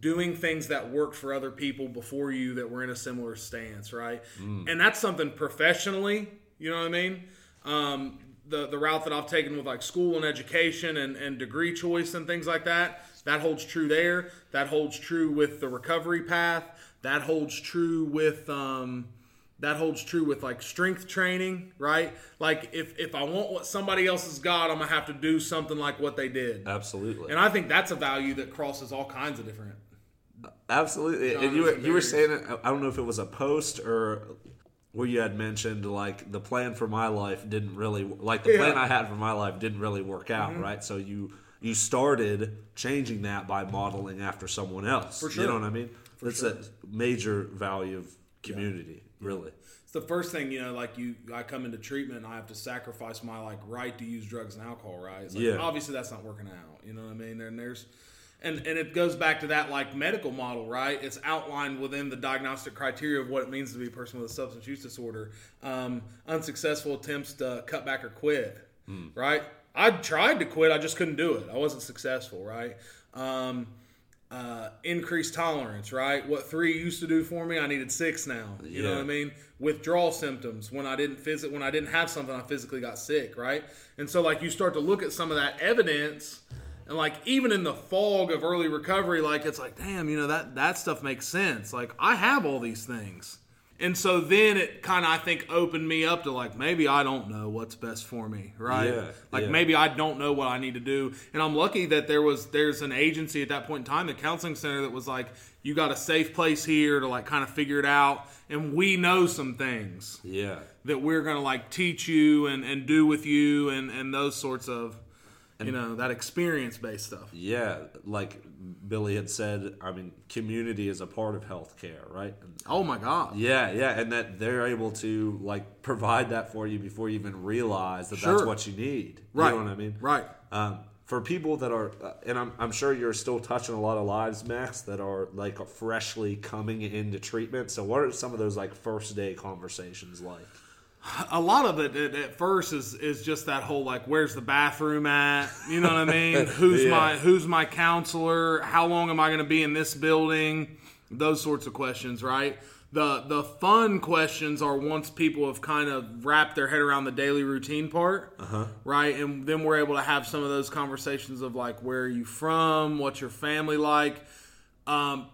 doing things that worked for other people before you that were in a similar stance, right? And that's something professionally, you know what I mean? Um, the the route that I've taken with like school and education and, and degree choice and things like that, that holds true there. That holds true with the recovery path. That holds true with um, that holds true with like strength training, right? Like if if I want what somebody else has got, I'm gonna have to do something like what they did. Absolutely. And I think that's a value that crosses all kinds of different. Absolutely. And you were, you were saying I don't know if it was a post or where you had mentioned like the plan for my life didn't really like the Yeah. Mm-hmm. plan I had for my life didn't really work out, right? So you you started changing that by modeling after someone else. For sure. You know what I mean? That's a major value of community, really. It's the first thing, you know, like you I come into treatment and I have to sacrifice my like right to use drugs and alcohol, right? Like, Yeah. obviously that's not working out. You know what I mean? And there's and and it goes back to that like medical model, right? It's outlined within the diagnostic criteria of what it means to be a person with a substance use disorder. Um, unsuccessful attempts to cut back or quit, right? I tried to quit, I just couldn't do it. I wasn't successful, right? Um, uh, increased tolerance, right? What three used to do for me, I needed six now. You know what I mean? Withdrawal symptoms when I didn't phys- when I didn't have something, I physically got sick, right? And so like you start to look at some of that evidence, and like even in the fog of early recovery, like it's like, damn, you know that that stuff makes sense. Like I have all these things. And so then it kind of, I think, opened me up to like maybe I don't know what's best for me, right? Yeah, like yeah. maybe I don't know what I need to do. And I'm lucky that there was there's an agency at that point in time, the counseling center, that was like, you got a safe place here to like kind of figure it out, and we know some things Yeah. that we're gonna like teach you and and do with you and and those sorts of, you know, that experience based stuff. Yeah, like Billy had said, I mean, community is a part of healthcare, right? And Oh my god. Yeah, yeah, and that they're able to like provide that for you before you even realize that that's what you need. Right. You know what I mean? Right. Um, for people that are, uh, and I'm, I'm sure you're still touching a lot of lives, Max, that are like freshly coming into treatment. So, what are some of those like first day conversations like? A lot of it at, first is is just that whole like where's the bathroom at? You know what i mean? [laughs] Who's Yeah. my who's my counselor? How long am i going to be in this building? Those sorts of questions right? The the fun questions are once people have kind of wrapped their head around the daily routine part right? And then we're able to have some of those conversations of like where are you from? What's your family like? Um,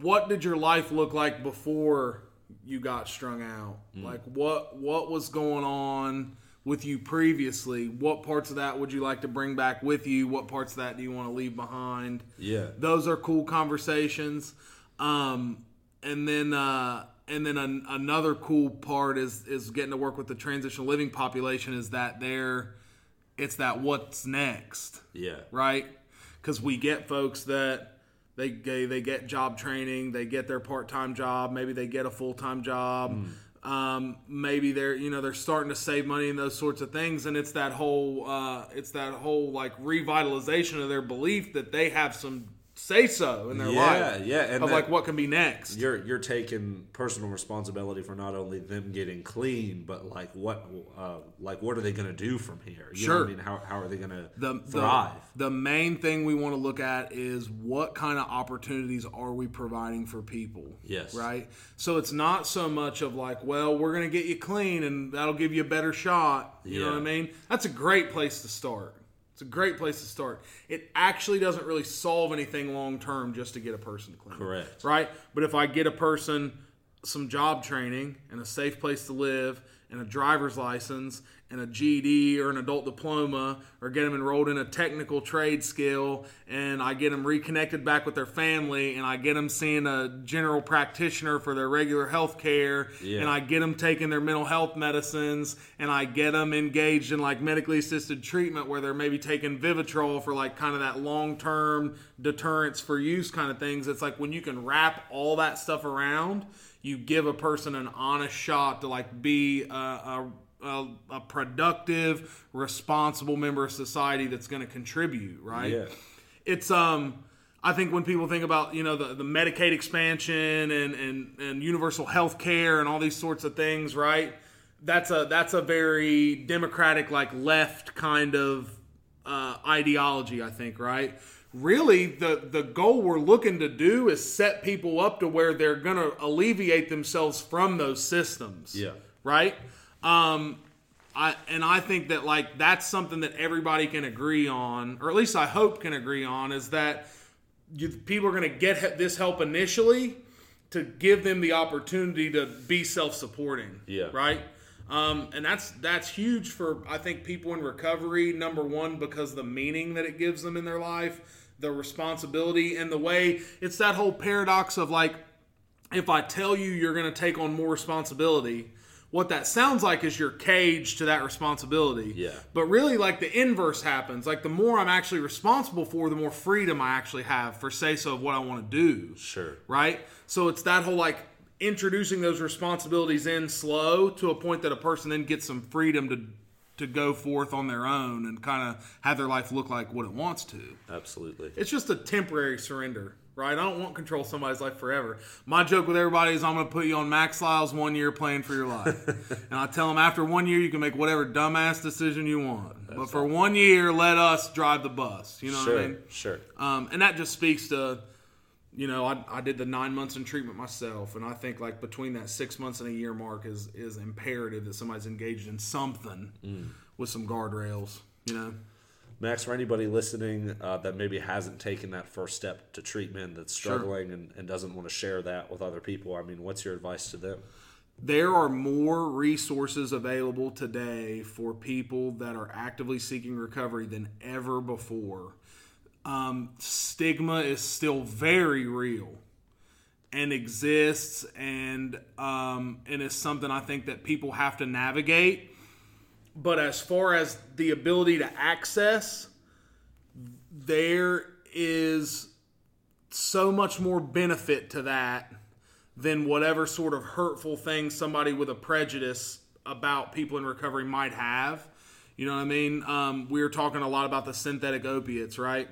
what did your life look like before you got strung out? Like what what was going on with you previously? What parts of that would you like to bring back with you? What parts of that do you want to leave behind? Yeah. Those are cool conversations. Um, and then uh, and then an, another cool part is is getting to work with the transitional living population is that they're it's that what's next Yeah. right? because we get folks that they, they they get job training, they get their part time job, maybe they get a full time job. Um, maybe they're you know they're starting to save money and those sorts of things, and it's that whole uh, it's that whole like revitalization of their belief that they have some say so in their Yeah, life. yeah, and of like what can be next. you're you're taking personal responsibility for not only them getting clean, but like what uh, like what are they going to do from here? You Sure. I mean, how, how are they going to the, thrive? The, the main thing we want to look at is what kind of opportunities are we providing for people? Yes. Right? So it's not so much of like, well, we're going to get you clean and that'll give you a better shot. You know what I mean? That's a great place to start. It's a great place to start. It actually doesn't really solve anything long term just to get a person clean. Correct. Right? But if I get a person some job training and a safe place to live and a driver's license and a GD or an adult diploma or get them enrolled in a technical trade skill and I get them reconnected back with their family and I get them seeing a general practitioner for their regular health care Yeah. and I get them taking their mental health medicines and I get them engaged in like medically assisted treatment where they're maybe taking Vivitrol for like kind of that long term deterrence for use kind of things. It's like when you can wrap all that stuff around, you give a person an honest shot to like be a, a, a, a productive, responsible member of society that's going to contribute, right? Yeah. it's um I think when people think about you know the, the Medicaid expansion and, and and universal health care and all these sorts of things, right? That's a that's a very democratic like left kind of uh, ideology, I think, right? Really, the the goal we're looking to do is set people up to where they're going to alleviate themselves from those systems Yeah. right? Um, I and I think that like that's something that everybody can agree on, or at least I hope can agree on, is that you, people are going to get this help initially to give them the opportunity to be self-supporting. Yeah. Right. Um, and that's that's huge for I think people in recovery. Number one, because the meaning that it gives them in their life, the responsibility, and the way it's that whole paradox of like if I tell you you're going to take on more responsibility, what that sounds like is you're caged to that responsibility. Yeah. But really, like the inverse happens. Like the more I'm actually responsible for, the more freedom I actually have for say so of what I want to do. Sure. Right? So it's that whole like introducing those responsibilities in slow to a point that a person then gets some freedom to to go forth on their own and kind of have their life look like what it wants to. Absolutely. It's just a temporary surrender, right? I don't want to control somebody's life forever. My joke with everybody is I'm going to put you on Max Lyles one year plan for your life. [laughs] and I tell them after one year, you can make whatever dumbass decision you want. but for one year, let us drive the bus. You know Sure. what I mean? Sure. Um, and that just speaks to, you know, I, I did the nine months in treatment myself, and I think like between that six months and a year mark is is imperative that somebody's engaged in something with some guardrails. You know, Max, for anybody listening uh, that maybe hasn't taken that first step to treatment, that's struggling and, and doesn't want to share that with other people, I mean, what's your advice to them? there are more resources available today for people that are actively seeking recovery than ever before. Um, stigma is still very real and exists, and um, and is something I think that people have to navigate. But as far as the ability to access, there is so much more benefit to that than whatever sort of hurtful thing somebody with a prejudice about people in recovery might have. You know what I mean? Um, we were talking a lot about the synthetic opiates, right?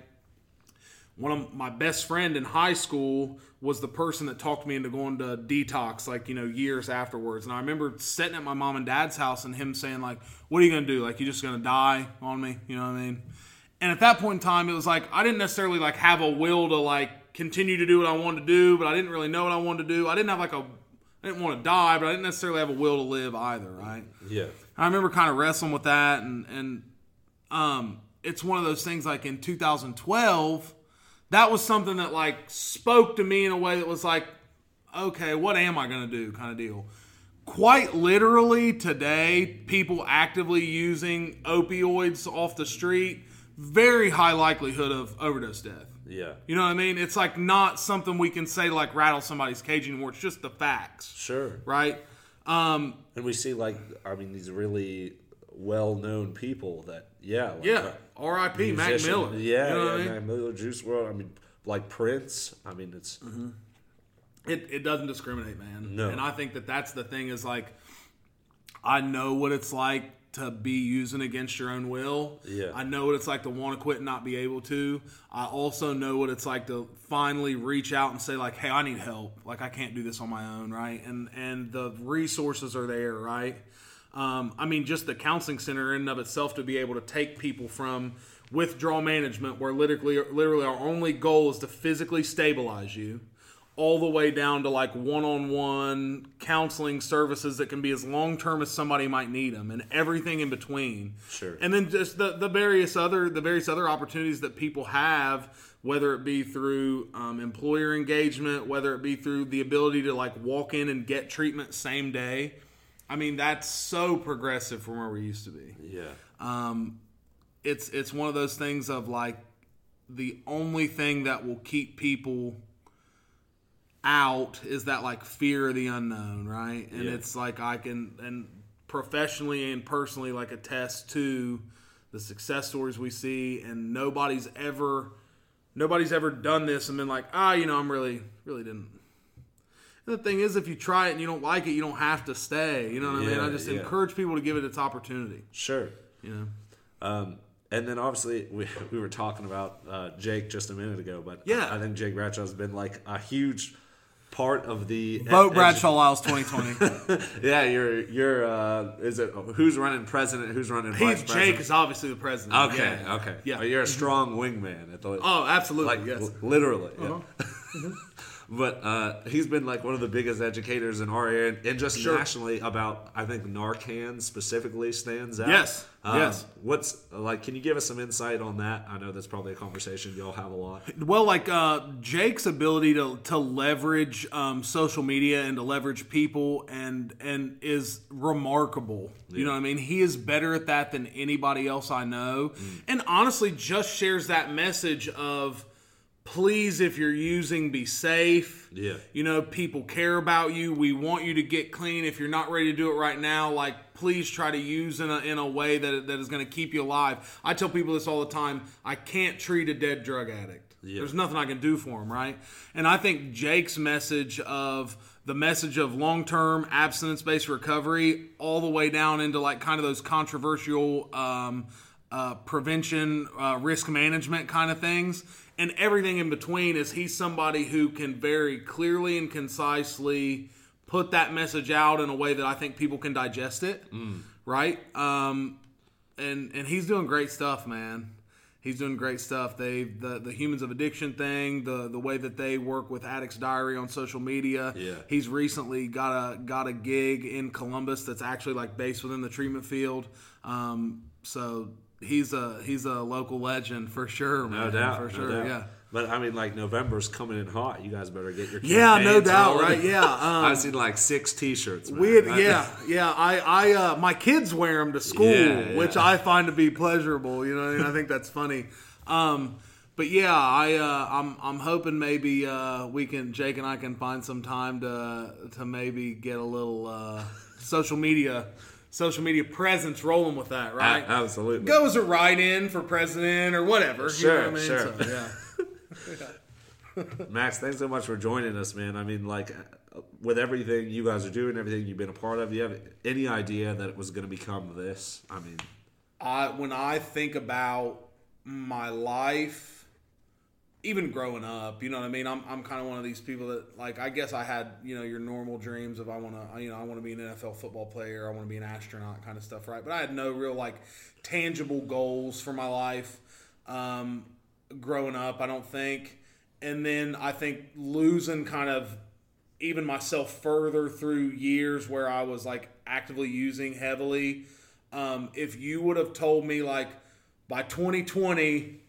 One of my best friend in high school was the person that talked me into going to detox, like you know, years afterwards. And I remember sitting at my mom and dad's house and him saying, like, "What are you gonna do? Like, you just gonna die on me?" You know what I mean? And at that point in time, it was like I didn't necessarily like have a will to like continue to do what I wanted to do, but I didn't really know what I wanted to do. I didn't have like a, I didn't want to die, but I didn't necessarily have a will to live either, right? Yeah. I remember kind of wrestling with that, and and um, it's one of those things like in 2012, that was something that like spoke to me in a way that was like, okay, what am I gonna do, kind of deal. Quite literally today, people actively using opioids off the street, very high likelihood of overdose death. Yeah. You know what I mean? It's like not something we can say to like rattle somebody's cage anymore. It's just the facts, Sure. right? Um, And we see, like, I mean, these really well-known people that yeah like, Yeah, uh, R.I.P. Mac Miller. yeah you know yeah I mean? Mac Miller Juice WRLD I mean like Prince I mean it's Mm-hmm. It, it doesn't discriminate, man. No. And I think that that's the thing is like, I know what it's like to be using against your own will. Yeah. I know what it's like to want to quit and not be able to. I also know what it's like to finally reach out and say like, "Hey, I need help. Like I can't do this on my own, right?" And and the resources are there, right? Um, I mean, just the counseling center in and of itself to be able to take people from withdrawal management, where literally, literally our only goal is to physically stabilize you, all the way down to like one-on-one counseling services that can be as long-term as somebody might need them, and everything in between. Sure. And then just the, the various other the various other opportunities that people have, whether it be through um, employer engagement, whether it be through the ability to like walk in and get treatment same day. I mean, that's so progressive from where we used to be. yeah It's it's one of those things of like the only thing that will keep people out is that like fear of the unknown, right? And Yeah. it's like I can and professionally and personally like attest to the success stories we see and nobody's ever nobody's ever done this and been like, ah, you know, I'm really really didn't and the thing is, if you try it and you don't like it, you don't have to stay. You know what I mean? I just yeah. encourage people to give it its opportunity. sure You know? Um, and then obviously we, [laughs] we were talking about uh, Jake just a minute ago, but Yeah. I, think Jake Bradshaw's been like a huge part of the Vote edu- Bradshaw Lyles 2020. [laughs] yeah, you're you're uh, is it who's running president? Who's running He's vice Jake president? is obviously the president. Okay, Yeah. okay. Yeah. But you're a strong wingman at the Oh, absolutely. like yes. l- literally. yeah. Uh-huh. [laughs] but uh, he's been like one of the biggest educators in our area and just Sure. nationally about I think Narcan specifically stands out. Yes, Um, yes. What's like? Can you give us some insight on that? I know that's probably a conversation y'all have a lot. Well, like uh, Jake's ability to to leverage um, social media and to leverage people and and is remarkable. You know what I mean? He is better at that than anybody else I know, Mm. and honestly, just shares that message of please, if you're using, be safe. Yeah. You know, people care about you. We want you to get clean. If you're not ready to do it right now, like please try to use in a, in a way that, that is going to keep you alive. I tell people this all the time. I can't treat a dead drug addict. Yeah. There's nothing I can do for him, right? And I think Jake's message of the message of long-term abstinence-based recovery all the way down into like kind of those controversial um, uh, prevention, uh, risk management kind of things, and everything in between is he's somebody who can very clearly and concisely put that message out in a way that I think people can digest it, right? Um, and and he's doing great stuff, man. He's doing great stuff. They the the humans of addiction thing, the the way that they work with Addicts Diary on social media. Yeah. He's recently got a got a gig in Columbus that's actually like based within the treatment field. Um, so he's a he's a local legend for sure, No doubt, for no sure. doubt. Yeah. But I mean, like November's coming in hot. You guys better get your Yeah, no doubt, right? Yeah, [laughs] um, I've seen like six T-shirts. Man. We had, That- yeah, [laughs] yeah. I, I, uh, my kids wear them to school, Yeah, yeah. which I find to be pleasurable. You know, and I think that's funny. Um, but yeah, I, uh, I'm, I'm hoping maybe uh, we can, Jake and I can find some time to, to maybe get a little uh, social media, social media presence rolling with that, A- right? absolutely. Goes a write-in for president or whatever. Sure, you know what I mean? sure. So, yeah. [laughs] Max, thanks so much for joining us, man. I mean, like, with everything you guys are doing, everything you've been a part of, you have any idea that it was going to become this? I mean, I when I think about my life, even growing up, you know what I mean. I'm I'm kind of one of these people that like I guess I had you know your normal dreams of I want to you know I want to be an NFL football player, I want to be an astronaut, kind of stuff, right? But I had no real like tangible goals for my life um, growing up. I don't think, and then I think losing kind of even myself further through years where I was like actively using heavily. Um, if you would have told me like by 2020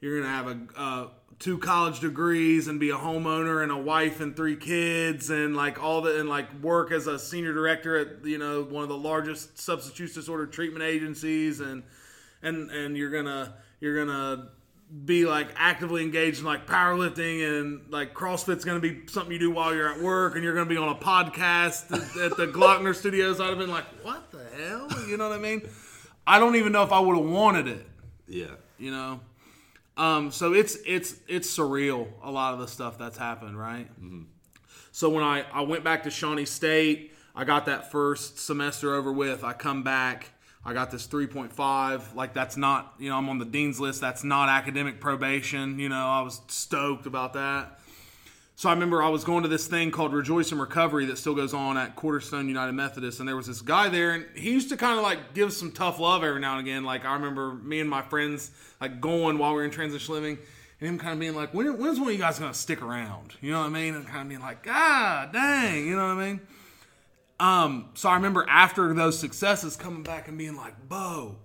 you're gonna have a uh, two college degrees and be a homeowner and a wife and three kids and like all the and like work as a senior director at you know one of the largest substance use disorder treatment agencies and and and you're gonna you're gonna be like actively engaged in like powerlifting and like CrossFit's gonna be something you do while you're at work and you're gonna be on a podcast at, at the Glockner Studios. I'd have been like, what the hell? You know what I mean? I don't even know if I would have wanted it. Yeah. You know. Um, so it's it's it's surreal a lot of the stuff that's happened, right? So when I I went back to Shawnee State, I got that first semester over with. I come back, I got this 3.5. Like that's not, you know, I'm on the dean's list. That's not academic probation. You know, I was stoked about that. So I remember I was going to this thing called Rejoice and Recovery that still goes on at Cornerstone United Methodist, and there was this guy there, and he used to kind of like give some tough love every now and again. Like I remember me and my friends like going while we were in transition living, and him kind of being like, when, "When's one of you guys gonna stick around?" You know what I mean? And kind of being like, "God dang," you know what I mean? Um, so I remember after those successes coming back and being like, "Bo,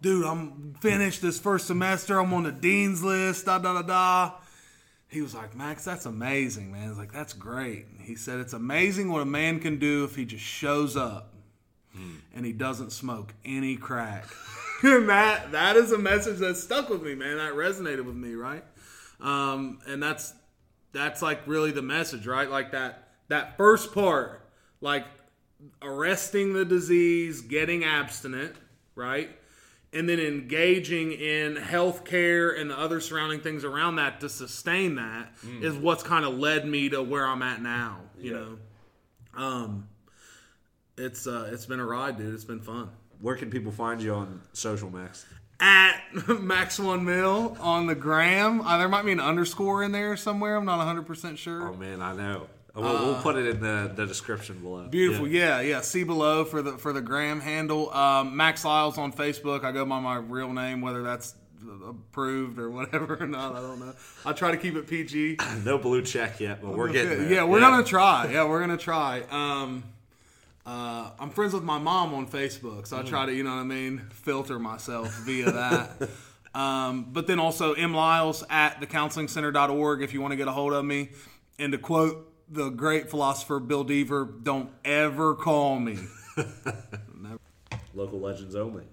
dude, I'm finished this first semester. I'm on the dean's list." Da da da da he was like, Max, that's amazing, man. He's like, that's great. He said, it's amazing what a man can do if he just shows up and he doesn't smoke any crack. [laughs] and that that is a message that stuck with me, man. That resonated with me, right? Um, and that's that's like really the message, right? Like that that first part, like arresting the disease, getting abstinent, right? And then engaging in healthcare and the other surrounding things around that to sustain that is what's kind of led me to where I'm at now. You Yeah. know, um, it's uh, it's been a ride, dude. It's been fun. Where can people find you on social, Max? At [laughs] Max One Mill on the gram, uh, there might be an underscore in there somewhere. I'm not 100 percent sure. Oh man, I know. We'll, we'll put it in the, the description below. Beautiful, Yeah. yeah. yeah, See below for the for the gram handle. Um, Max Lyles on Facebook. I go by my real name, whether that's approved or whatever or not. I don't know. I try to keep it PG. [clears throat] No blue check yet, but we're getting there. Yeah, we're gonna try. Yeah, we're gonna try. Um, uh, I'm friends with my mom on Facebook, so I try to, you know what I mean, filter myself via that. [laughs] um, but then also M Lyles at thecounselingcenter.org if you want to get a hold of me. And to quote the great philosopher Bill Deaver, don't ever call me. [laughs] Local legends only.